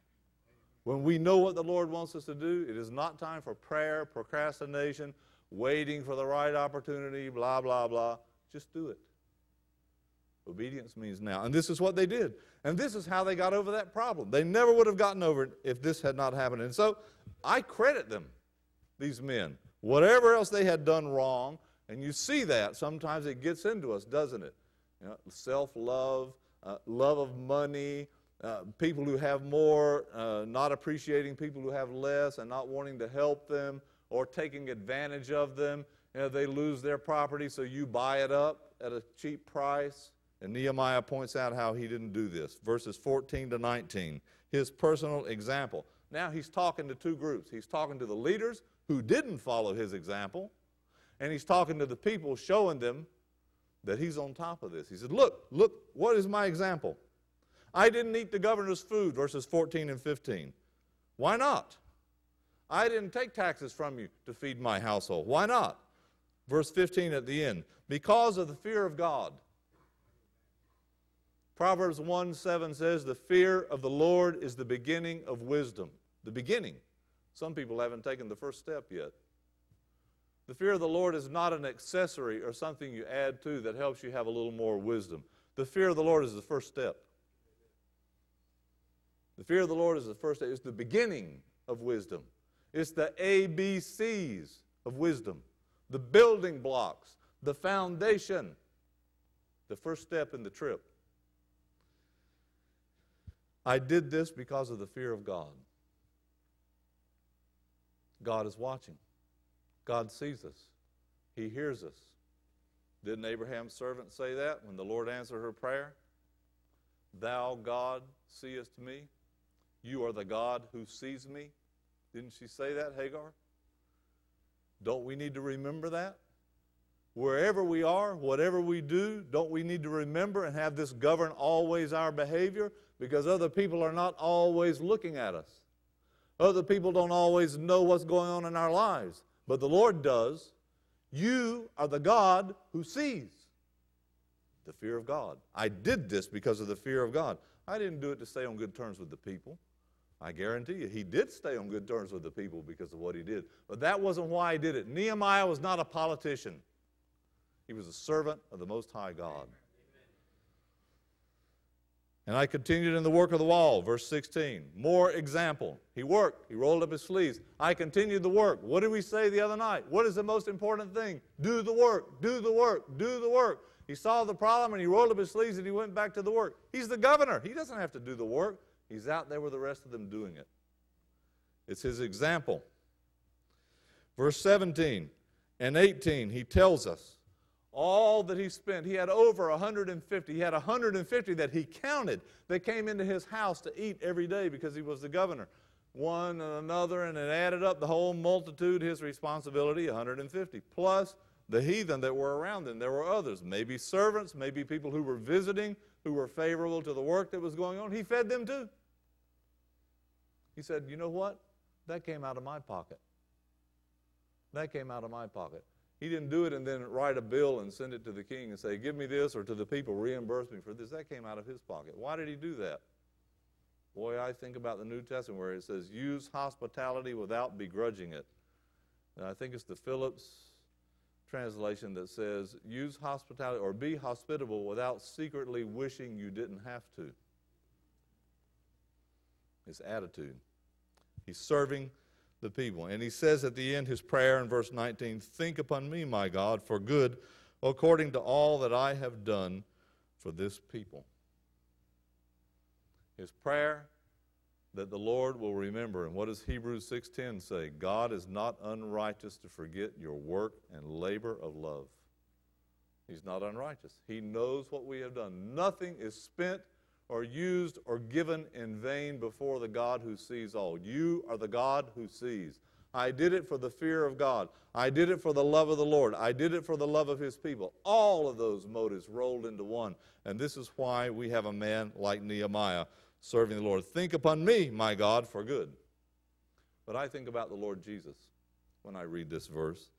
When we know what the Lord wants us to do, it is not time for prayer, procrastination, waiting for the right opportunity, blah, blah, blah. Just do it. Obedience means now. And this is what they did. And this is how they got over that problem. They never would have gotten over it if this had not happened. And so I credit them, these men. Whatever else they had done wrong, and you see that. Sometimes it gets into us, doesn't it? You know, self love, uh, love of money, uh, people who have more, uh, not appreciating people who have less and not wanting to help them or taking advantage of them. You know, they lose their property, so you buy it up at a cheap price. And Nehemiah points out how he didn't do this. Verses 14 to 19, his personal example. Now he's talking to two groups. He's talking to the leaders who didn't follow his example, and he's talking to the people, showing them that he's on top of this. He said, Look, look, what is my example? I didn't eat the governor's food, verses 14 and 15. Why not? I didn't take taxes from you to feed my household. Why not? Verse 15 at the end. Because of the fear of God. Proverbs 1 7 says, The fear of the Lord is the beginning of wisdom. The beginning. Some people haven't taken the first step yet. The fear of the Lord is not an accessory or something you add to that helps you have a little more wisdom. The fear of the Lord is the first step. The fear of the Lord is the first step. It's the beginning of wisdom. It's the ABCs of wisdom, the building blocks, the foundation, the first step in the trip. I did this because of the fear of God. God is watching. God sees us, He hears us. Didn't Abraham's servant say that when the Lord answered her prayer? Thou, God, seest me. You are the God who sees me. Didn't she say that, Hagar? Don't we need to remember that? Wherever we are, whatever we do, don't we need to remember and have this govern always our behavior? Because other people are not always looking at us. Other people don't always know what's going on in our lives but the Lord does. You are the God who sees. The fear of God. I did this because of the fear of God. I didn't do it to stay on good terms with the people. I guarantee you, he did stay on good terms with the people because of what he did. But that wasn't why he did it. Nehemiah was not a politician, he was a servant of the Most High God. And I continued in the work of the wall, verse 16. More example. He worked, he rolled up his sleeves. I continued the work. What did we say the other night? What is the most important thing? Do the work, do the work, do the work. He saw the problem and he rolled up his sleeves and he went back to the work. He's the governor. He doesn't have to do the work, he's out there with the rest of them doing it. It's his example. Verse 17 and 18, he tells us all that he spent. He had over 150. He had 150 that he counted that came into his house to eat every day because he was the governor. One and another, and it added up the whole multitude, his responsibility, 150. Plus the heathen that were around them. There were others, maybe servants, maybe people who were visiting, who were favorable to the work that was going on. He fed them too. He said, You know what? That came out of my pocket. That came out of my pocket. He didn't do it and then write a bill and send it to the king and say, Give me this, or to the people, reimburse me for this. That came out of his pocket. Why did he do that? Boy, I think about the New Testament where it says, Use hospitality without begrudging it. And I think it's the Phillips translation that says, Use hospitality or be hospitable without secretly wishing you didn't have to. His attitude. He's serving the people. And he says at the end his prayer in verse 19 Think upon me, my God, for good, according to all that I have done for this people. His prayer that the Lord will remember. And what does Hebrews 6:10 say? God is not unrighteous to forget your work and labor of love. He's not unrighteous. He knows what we have done. Nothing is spent or used or given in vain before the God who sees all. You are the God who sees. I did it for the fear of God. I did it for the love of the Lord. I did it for the love of His people. All of those motives rolled into one. And this is why we have a man like Nehemiah serving the Lord. Think upon me, my God, for good. But I think about the Lord Jesus when I read this verse.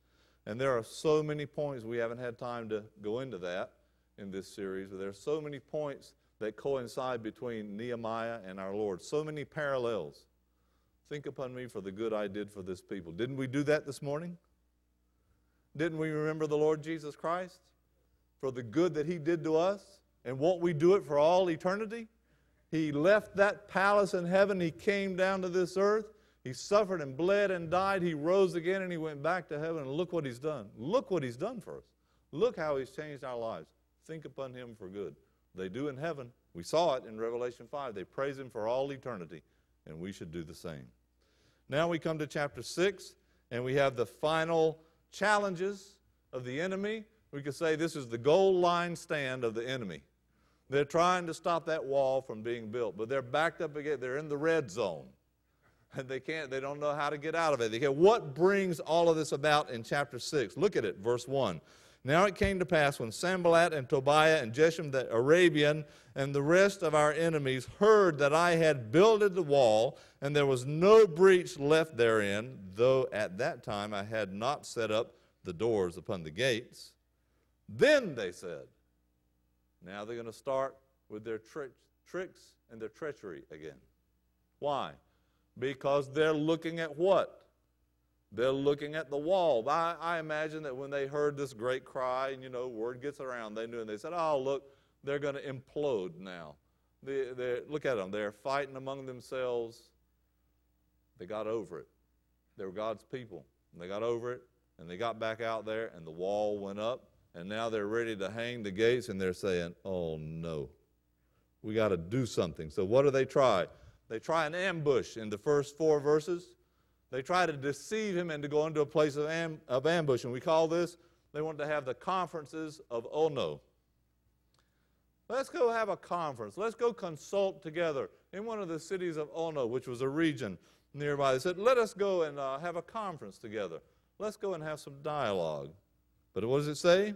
And there are so many points, we haven't had time to go into that in this series, but there are so many points that coincide between Nehemiah and our Lord. So many parallels. Think upon me for the good I did for this people. Didn't we do that this morning? Didn't we remember the Lord Jesus Christ for the good that He did to us? And won't we do it for all eternity? He left that palace in heaven. He came down to this earth. He suffered and bled and died. He rose again and he went back to heaven. And look what He's done. Look what He's done for us. Look how He's changed our lives. Think upon Him for good. They do in heaven. We saw it in Revelation 5. They praise Him for all eternity, and we should do the same. Now we come to chapter 6, and we have the final challenges of the enemy. We could say this is the goal line stand of the enemy. They're trying to stop that wall from being built, but they're backed up again. They're in the red zone. [LAUGHS] And they can't, they don't know how to get out of it. They can't. What brings all of this about in chapter 6? Look at it, verse 1. Now it came to pass when Sanballat and Tobiah and Geshem the Arabian and the rest of our enemies heard that I had builded the wall, and there was no breach left therein, though at that time I had not set up the doors upon the gates. Then they said, Now they're going to start with their tri- tricks and their treachery again. Why? Because they're looking at what? They're looking at the wall. I, I, imagine that when they heard this great cry, and you know, word gets around, they knew, and they said, "Oh, look, they're going to implode now." They, look at them; they're fighting among themselves. They got over it. They were God's people, and they got over it, and they got back out there, and the wall went up, and now they're ready to hang the gates, and they're saying, "Oh no, we got to do something." So what do they try? They try an ambush in the first four verses. They try to deceive him and to go into a place of, am, of ambush. And we call this, they want to have the conferences of Ono. Let's go have a conference. Let's go consult together in one of the cities of Ono, which was a region nearby. They said, let us go and uh, have a conference together. Let's go and have some dialogue. But what does it say?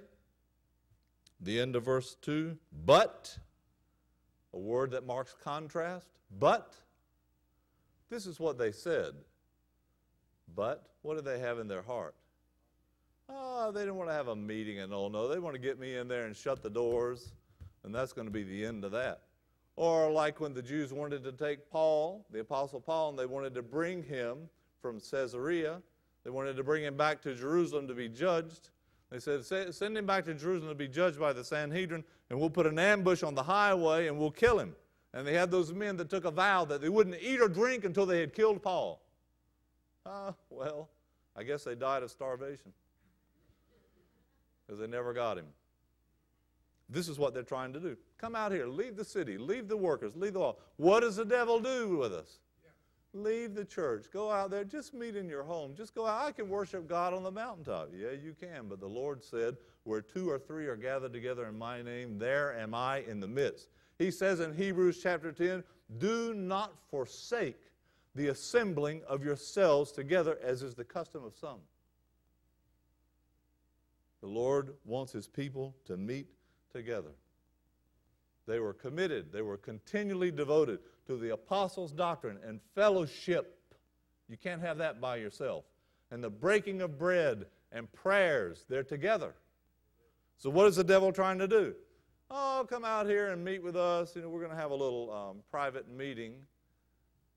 The end of verse 2 But, a word that marks contrast, but, this is what they said. But what do they have in their heart? Oh, they don't want to have a meeting and oh no, they want to get me in there and shut the doors, and that's going to be the end of that. Or like when the Jews wanted to take Paul, the Apostle Paul, and they wanted to bring him from Caesarea. They wanted to bring him back to Jerusalem to be judged. They said, send him back to Jerusalem to be judged by the Sanhedrin, and we'll put an ambush on the highway and we'll kill him. And they had those men that took a vow that they wouldn't eat or drink until they had killed Paul. Ah, well, I guess they died of starvation because they never got him. This is what they're trying to do. Come out here, leave the city, leave the workers, leave the law. What does the devil do with us? Leave the church. Go out there. Just meet in your home. Just go out. I can worship God on the mountaintop. Yeah, you can. But the Lord said, Where two or three are gathered together in my name, there am I in the midst. He says in Hebrews chapter 10, Do not forsake the assembling of yourselves together, as is the custom of some. The Lord wants His people to meet together. They were committed, they were continually devoted to the apostles' doctrine and fellowship. You can't have that by yourself. And the breaking of bread and prayers, they're together. So, what is the devil trying to do? Oh, come out here and meet with us. You know, we're going to have a little um, private meeting,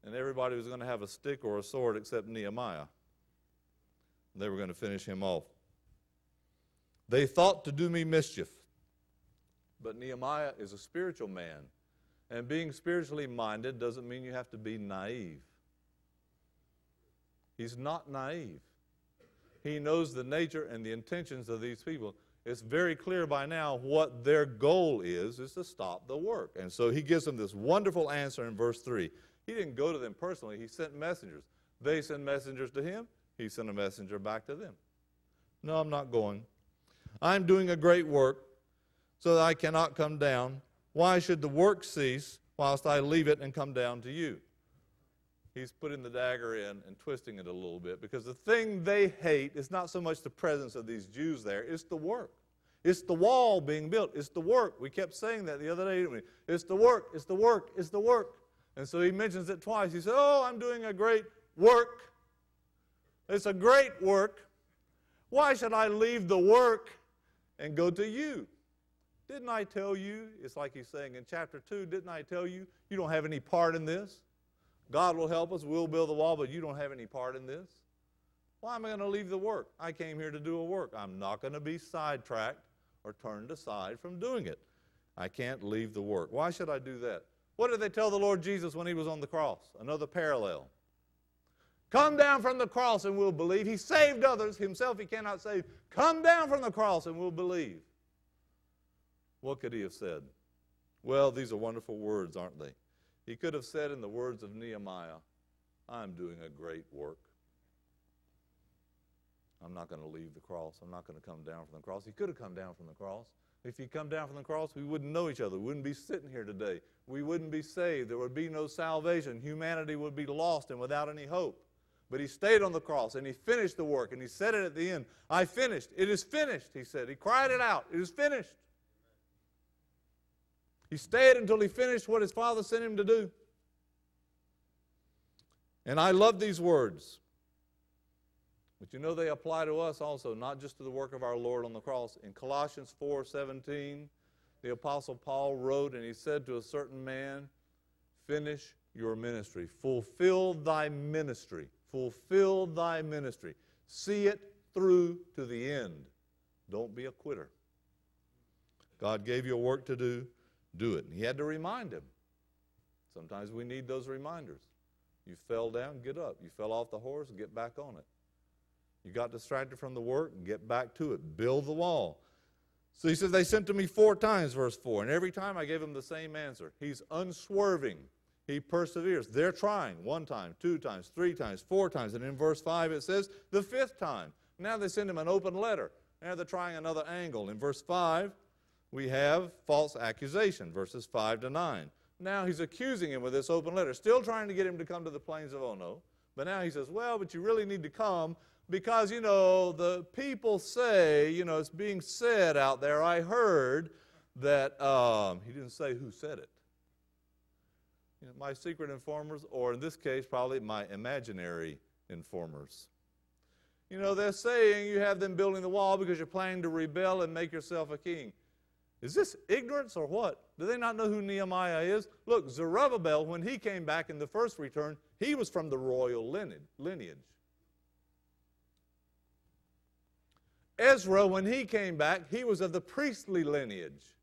and everybody was going to have a stick or a sword except Nehemiah. They were going to finish him off. They thought to do me mischief. But Nehemiah is a spiritual man. And being spiritually minded doesn't mean you have to be naive. He's not naive. He knows the nature and the intentions of these people. It's very clear by now what their goal is, is to stop the work. And so he gives them this wonderful answer in verse 3. He didn't go to them personally, he sent messengers. They sent messengers to him, he sent a messenger back to them. No, I'm not going. I'm doing a great work so that I cannot come down. Why should the work cease whilst I leave it and come down to you? He's putting the dagger in and twisting it a little bit because the thing they hate is not so much the presence of these Jews there, it's the work. It's the wall being built. It's the work. We kept saying that the other day? It's the work. It's the work. It's the work. And so he mentions it twice. He said, Oh, I'm doing a great work. It's a great work. Why should I leave the work and go to you? Didn't I tell you? It's like he's saying in chapter 2, didn't I tell you you don't have any part in this? God will help us, we'll build the wall, but you don't have any part in this. Why am I going to leave the work? I came here to do a work. I'm not going to be sidetracked or turned aside from doing it. I can't leave the work. Why should I do that? What did they tell the Lord Jesus when he was on the cross? Another parallel. Come down from the cross and we'll believe. He saved others. Himself he cannot save. Come down from the cross and we'll believe. What could he have said? Well, these are wonderful words, aren't they? He could have said in the words of Nehemiah, I'm doing a great work. I'm not going to leave the cross. I'm not going to come down from the cross. He could have come down from the cross. If he come down from the cross, we wouldn't know each other. We wouldn't be sitting here today. We wouldn't be saved. There would be no salvation. Humanity would be lost and without any hope. But he stayed on the cross and he finished the work and he said it at the end I finished. It is finished, he said. He cried it out. It is finished. He stayed until he finished what his father sent him to do. And I love these words. But you know they apply to us also, not just to the work of our Lord on the cross. In Colossians 4 17, the Apostle Paul wrote, and he said to a certain man, Finish your ministry, fulfill thy ministry, fulfill thy ministry. See it through to the end. Don't be a quitter. God gave you a work to do, do it. And he had to remind him. Sometimes we need those reminders. You fell down, get up. You fell off the horse, get back on it. You got distracted from the work, and get back to it. Build the wall. So he says, They sent to me four times, verse 4, and every time I gave him the same answer. He's unswerving. He perseveres. They're trying one time, two times, three times, four times. And in verse 5 it says, the fifth time. Now they send him an open letter. Now they're trying another angle. In verse 5, we have false accusation, verses 5 to 9. Now he's accusing him with this open letter, still trying to get him to come to the plains of Ono. But now he says, Well, but you really need to come because, you know, the people say, you know, it's being said out there. I heard that, um, he didn't say who said it. You know, my secret informers, or in this case, probably my imaginary informers. You know, they're saying you have them building the wall because you're planning to rebel and make yourself a king. Is this ignorance or what? Do they not know who Nehemiah is? Look, Zerubbabel, when he came back in the first return, he was from the royal lineage. Ezra, when he came back, he was of the priestly lineage.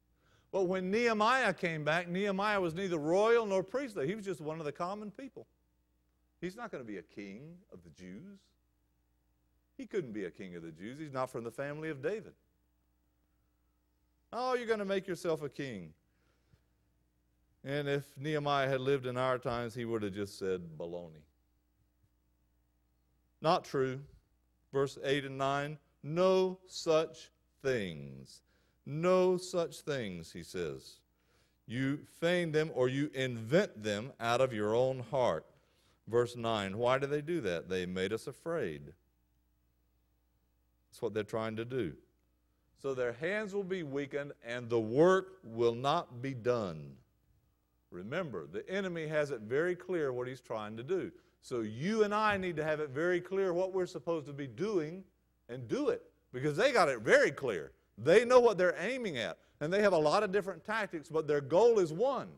But when Nehemiah came back, Nehemiah was neither royal nor priestly. He was just one of the common people. He's not going to be a king of the Jews. He couldn't be a king of the Jews. He's not from the family of David. Oh, you're going to make yourself a king. And if Nehemiah had lived in our times, he would have just said baloney. Not true. Verse 8 and 9 no such things. No such things, he says. You feign them or you invent them out of your own heart. Verse 9 Why do they do that? They made us afraid. That's what they're trying to do. So their hands will be weakened and the work will not be done. Remember, the enemy has it very clear what he's trying to do. So you and I need to have it very clear what we're supposed to be doing and do it because they got it very clear. They know what they're aiming at, and they have a lot of different tactics, but their goal is one.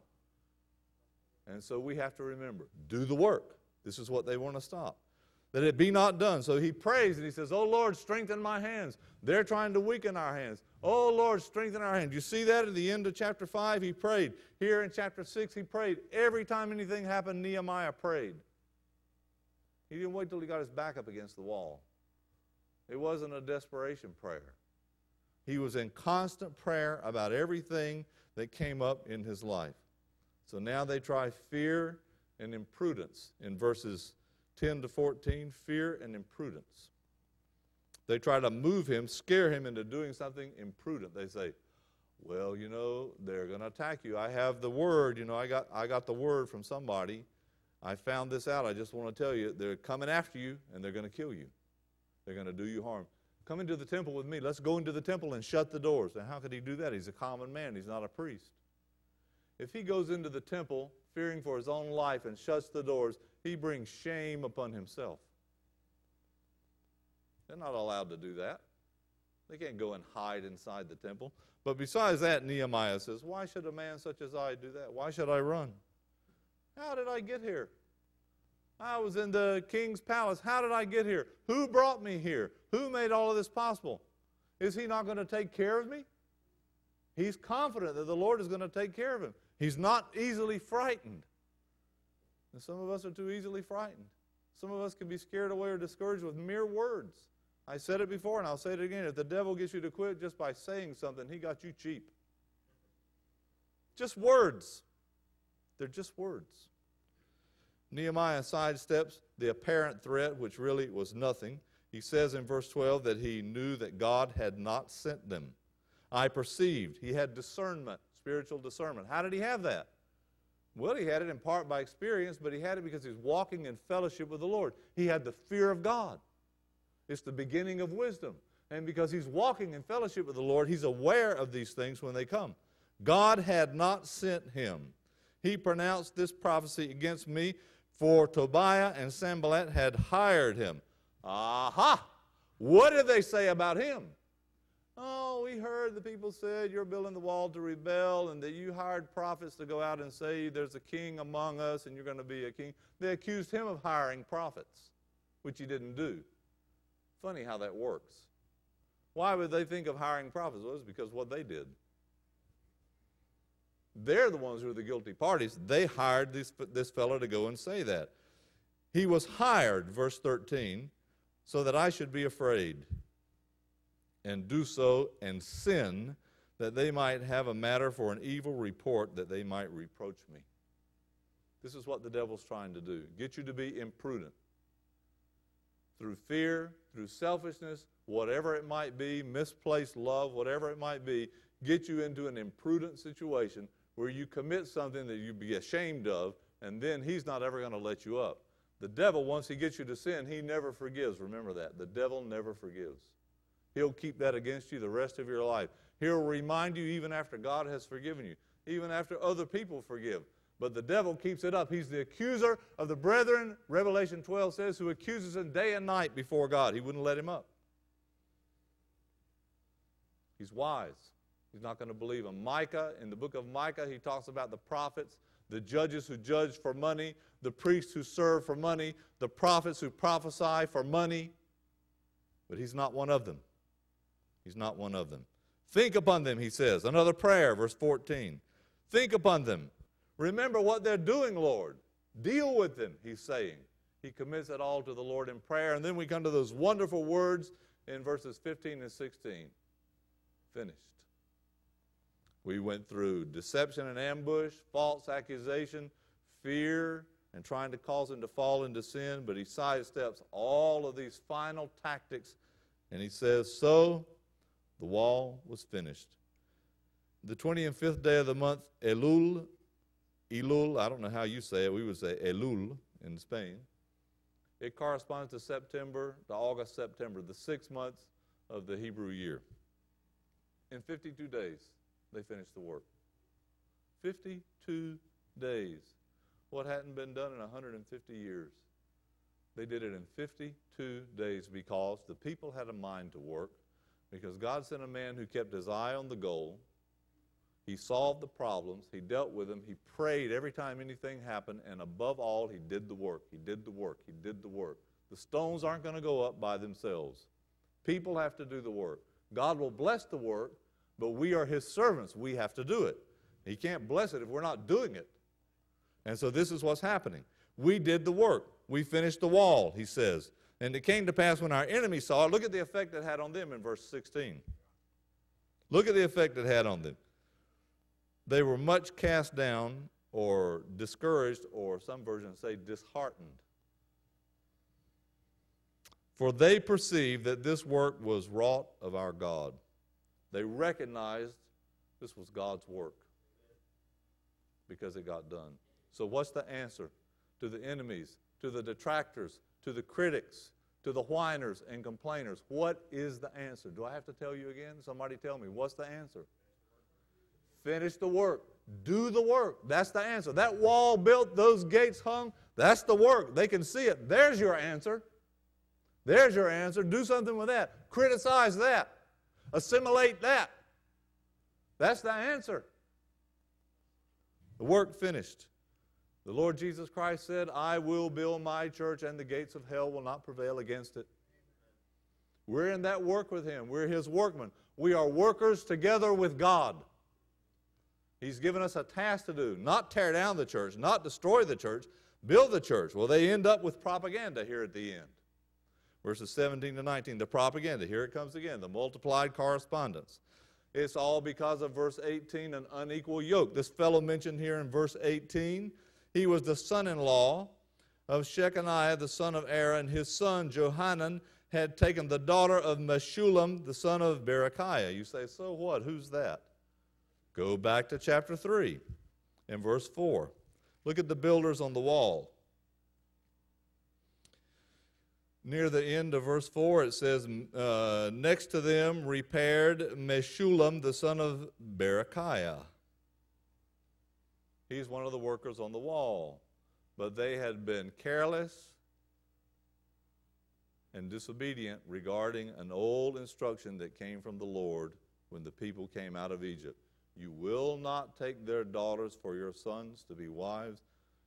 And so we have to remember do the work. This is what they want to stop. That it be not done. So he prays and he says, Oh Lord, strengthen my hands. They're trying to weaken our hands. Oh Lord, strengthen our hands. You see that at the end of chapter 5? He prayed. Here in chapter 6, he prayed. Every time anything happened, Nehemiah prayed. He didn't wait till he got his back up against the wall. It wasn't a desperation prayer. He was in constant prayer about everything that came up in his life. So now they try fear and imprudence in verses 10 to 14 fear and imprudence. They try to move him, scare him into doing something imprudent. They say, Well, you know, they're going to attack you. I have the word. You know, I got, I got the word from somebody. I found this out. I just want to tell you, they're coming after you and they're going to kill you. They're going to do you harm. Come into the temple with me. Let's go into the temple and shut the doors. And how could he do that? He's a common man, he's not a priest. If he goes into the temple fearing for his own life and shuts the doors, he brings shame upon himself. They're not allowed to do that. They can't go and hide inside the temple. But besides that, Nehemiah says, Why should a man such as I do that? Why should I run? How did I get here? I was in the king's palace. How did I get here? Who brought me here? Who made all of this possible? Is he not going to take care of me? He's confident that the Lord is going to take care of him. He's not easily frightened. And some of us are too easily frightened. Some of us can be scared away or discouraged with mere words. I said it before and I'll say it again. If the devil gets you to quit just by saying something, he got you cheap. Just words. They're just words. Nehemiah sidesteps the apparent threat, which really was nothing. He says in verse 12 that he knew that God had not sent them. I perceived. He had discernment, spiritual discernment. How did he have that? Well, he had it in part by experience, but he had it because he was walking in fellowship with the Lord. He had the fear of God. It's the beginning of wisdom. And because he's walking in fellowship with the Lord, he's aware of these things when they come. God had not sent him. He pronounced this prophecy against me for Tobiah and Sanballat had hired him. Aha! What did they say about him? Oh, we heard the people said you're building the wall to rebel and that you hired prophets to go out and say there's a king among us and you're going to be a king. They accused him of hiring prophets, which he didn't do. Funny how that works. Why would they think of hiring prophets? Well, it was because what they did. They're the ones who are the guilty parties. They hired this, this fellow to go and say that. He was hired, verse 13, so that I should be afraid and do so and sin, that they might have a matter for an evil report, that they might reproach me. This is what the devil's trying to do get you to be imprudent. Through fear, through selfishness, whatever it might be, misplaced love, whatever it might be, get you into an imprudent situation where you commit something that you'd be ashamed of, and then he's not ever going to let you up. The devil, once he gets you to sin, he never forgives. Remember that. The devil never forgives. He'll keep that against you the rest of your life. He'll remind you even after God has forgiven you, even after other people forgive. But the devil keeps it up. He's the accuser of the brethren, Revelation 12 says, who accuses him day and night before God. He wouldn't let him up. He's wise. He's not going to believe him. Micah, in the book of Micah, he talks about the prophets, the judges who judge for money, the priests who serve for money, the prophets who prophesy for money. But he's not one of them. He's not one of them. Think upon them, he says. Another prayer, verse 14. Think upon them. Remember what they're doing, Lord. Deal with them, he's saying. He commits it all to the Lord in prayer. And then we come to those wonderful words in verses 15 and 16. Finished. We went through deception and ambush, false accusation, fear and trying to cause him to fall into sin, but he sidesteps all of these final tactics and he says, So the wall was finished. The 25th day of the month, Elul, Elul, I don't know how you say it, we would say Elul in Spain. It corresponds to September, to August, September, the six months of the Hebrew year. In 52 days, they finished the work. 52 days. What hadn't been done in 150 years. They did it in 52 days because the people had a mind to work, because God sent a man who kept his eye on the goal. He solved the problems, he dealt with them, he prayed every time anything happened, and above all, he did the work. He did the work. He did the work. The stones aren't going to go up by themselves. People have to do the work. God will bless the work, but we are his servants. We have to do it. He can't bless it if we're not doing it. And so this is what's happening. We did the work. We finished the wall, he says. And it came to pass when our enemies saw it. Look at the effect it had on them in verse 16. Look at the effect it had on them. They were much cast down or discouraged, or some versions say disheartened. For they perceived that this work was wrought of our God. They recognized this was God's work because it got done. So, what's the answer to the enemies, to the detractors, to the critics, to the whiners and complainers? What is the answer? Do I have to tell you again? Somebody tell me. What's the answer? Finish the work. Do the work. That's the answer. That wall built, those gates hung, that's the work. They can see it. There's your answer. There's your answer. Do something with that. Criticize that. Assimilate that. That's the answer. The work finished. The Lord Jesus Christ said, I will build my church, and the gates of hell will not prevail against it. We're in that work with Him. We're His workmen. We are workers together with God. He's given us a task to do not tear down the church, not destroy the church, build the church. Well, they end up with propaganda here at the end. Verses 17 to 19, the propaganda. Here it comes again, the multiplied correspondence. It's all because of verse 18, an unequal yoke. This fellow mentioned here in verse 18, he was the son in law of Shechaniah, the son of Arah. His son Johanan had taken the daughter of Meshullam, the son of Berechiah. You say, so what? Who's that? Go back to chapter 3 and verse 4. Look at the builders on the wall. Near the end of verse 4, it says, uh, Next to them repaired Meshullam, the son of Berechiah. He's one of the workers on the wall. But they had been careless and disobedient regarding an old instruction that came from the Lord when the people came out of Egypt. You will not take their daughters for your sons to be wives,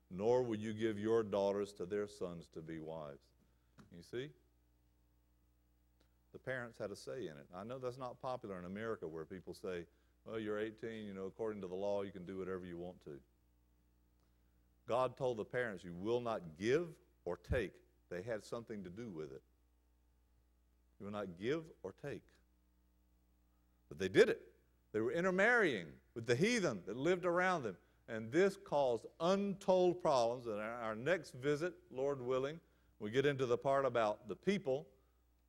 nor will you give your daughters to their sons to be wives. You see? The parents had a say in it. I know that's not popular in America where people say, well, you're 18, you know, according to the law, you can do whatever you want to. God told the parents, you will not give or take. They had something to do with it. You will not give or take. But they did it. They were intermarrying with the heathen that lived around them. And this caused untold problems. And our next visit, Lord willing, we get into the part about the people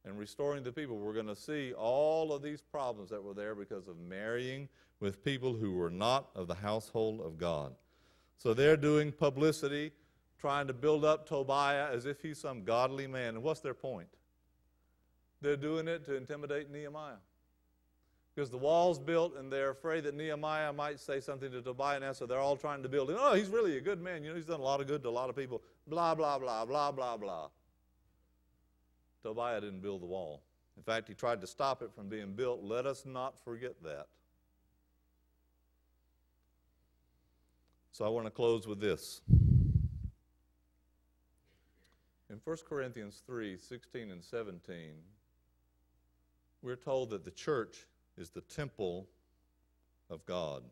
and restoring the people, we're going to see all of these problems that were there because of marrying with people who were not of the household of God. So they're doing publicity, trying to build up Tobiah as if he's some godly man. And what's their point? They're doing it to intimidate Nehemiah. Because the wall's built and they're afraid that Nehemiah might say something to Tobiah and so they're all trying to build him. Oh, he's really a good man. You know, he's done a lot of good to a lot of people. Blah, blah, blah, blah, blah, blah. Tobiah didn't build the wall. In fact, he tried to stop it from being built. Let us not forget that. So I want to close with this. In 1 Corinthians 3 16 and 17, we're told that the church is the temple of God.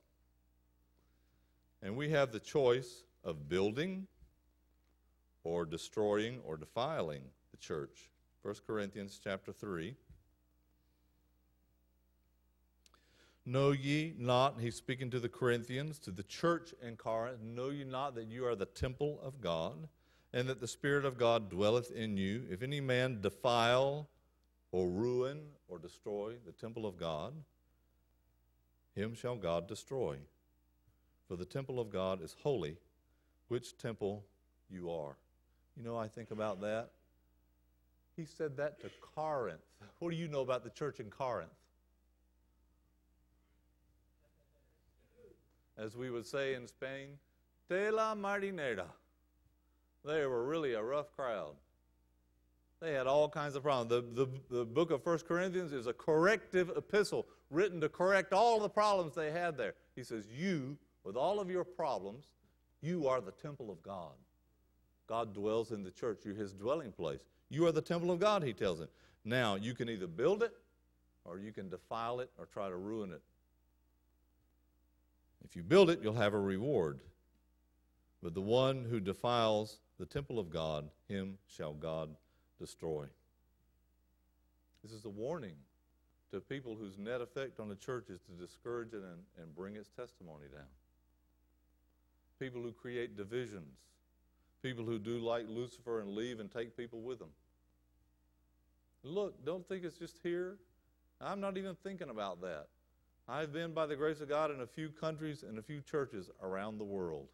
And we have the choice of building or destroying or defiling the church. 1 Corinthians chapter 3. Know ye not, he's speaking to the Corinthians, to the church in Corinth, know ye not that you are the temple of God, and that the Spirit of God dwelleth in you? If any man defile or ruin or destroy the temple of God, him shall God destroy. For the temple of God is holy, which temple you are. You know, I think about that. He said that to Corinth. What do you know about the church in Corinth? As we would say in Spain, de la marinera. They were really a rough crowd. They had all kinds of problems. The, the, the book of 1 Corinthians is a corrective epistle written to correct all the problems they had there. He says, You, with all of your problems, you are the temple of God. God dwells in the church. You're his dwelling place. You are the temple of God, he tells him. Now, you can either build it or you can defile it or try to ruin it. If you build it, you'll have a reward. But the one who defiles the temple of God, him shall God destroy. This is a warning to people whose net effect on the church is to discourage it and, and bring its testimony down. People who create divisions, people who do like Lucifer and leave and take people with them. Look, don't think it's just here. I'm not even thinking about that. I've been, by the grace of God, in a few countries and a few churches around the world.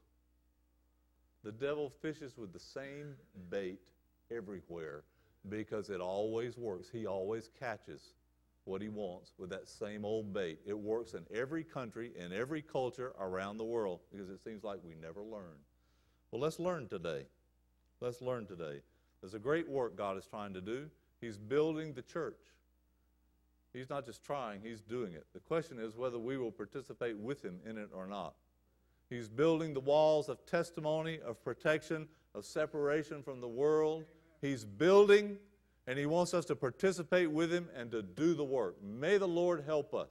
The devil fishes with the same bait everywhere because it always works. He always catches what he wants with that same old bait. It works in every country, in every culture around the world because it seems like we never learn. Well, let's learn today. Let's learn today. There's a great work God is trying to do. He's building the church. He's not just trying, he's doing it. The question is whether we will participate with him in it or not. He's building the walls of testimony, of protection, of separation from the world. He's building, and He wants us to participate with Him and to do the work. May the Lord help us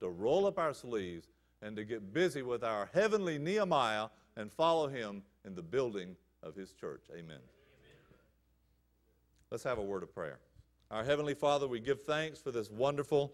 to roll up our sleeves and to get busy with our heavenly Nehemiah and follow Him in the building of His church. Amen. Let's have a word of prayer. Our Heavenly Father, we give thanks for this wonderful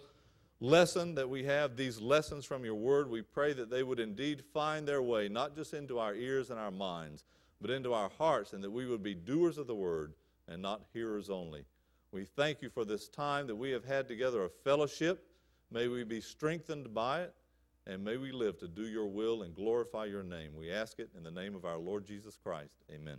lesson that we have, these lessons from your word. We pray that they would indeed find their way, not just into our ears and our minds, but into our hearts, and that we would be doers of the word and not hearers only. We thank you for this time that we have had together of fellowship. May we be strengthened by it, and may we live to do your will and glorify your name. We ask it in the name of our Lord Jesus Christ. Amen.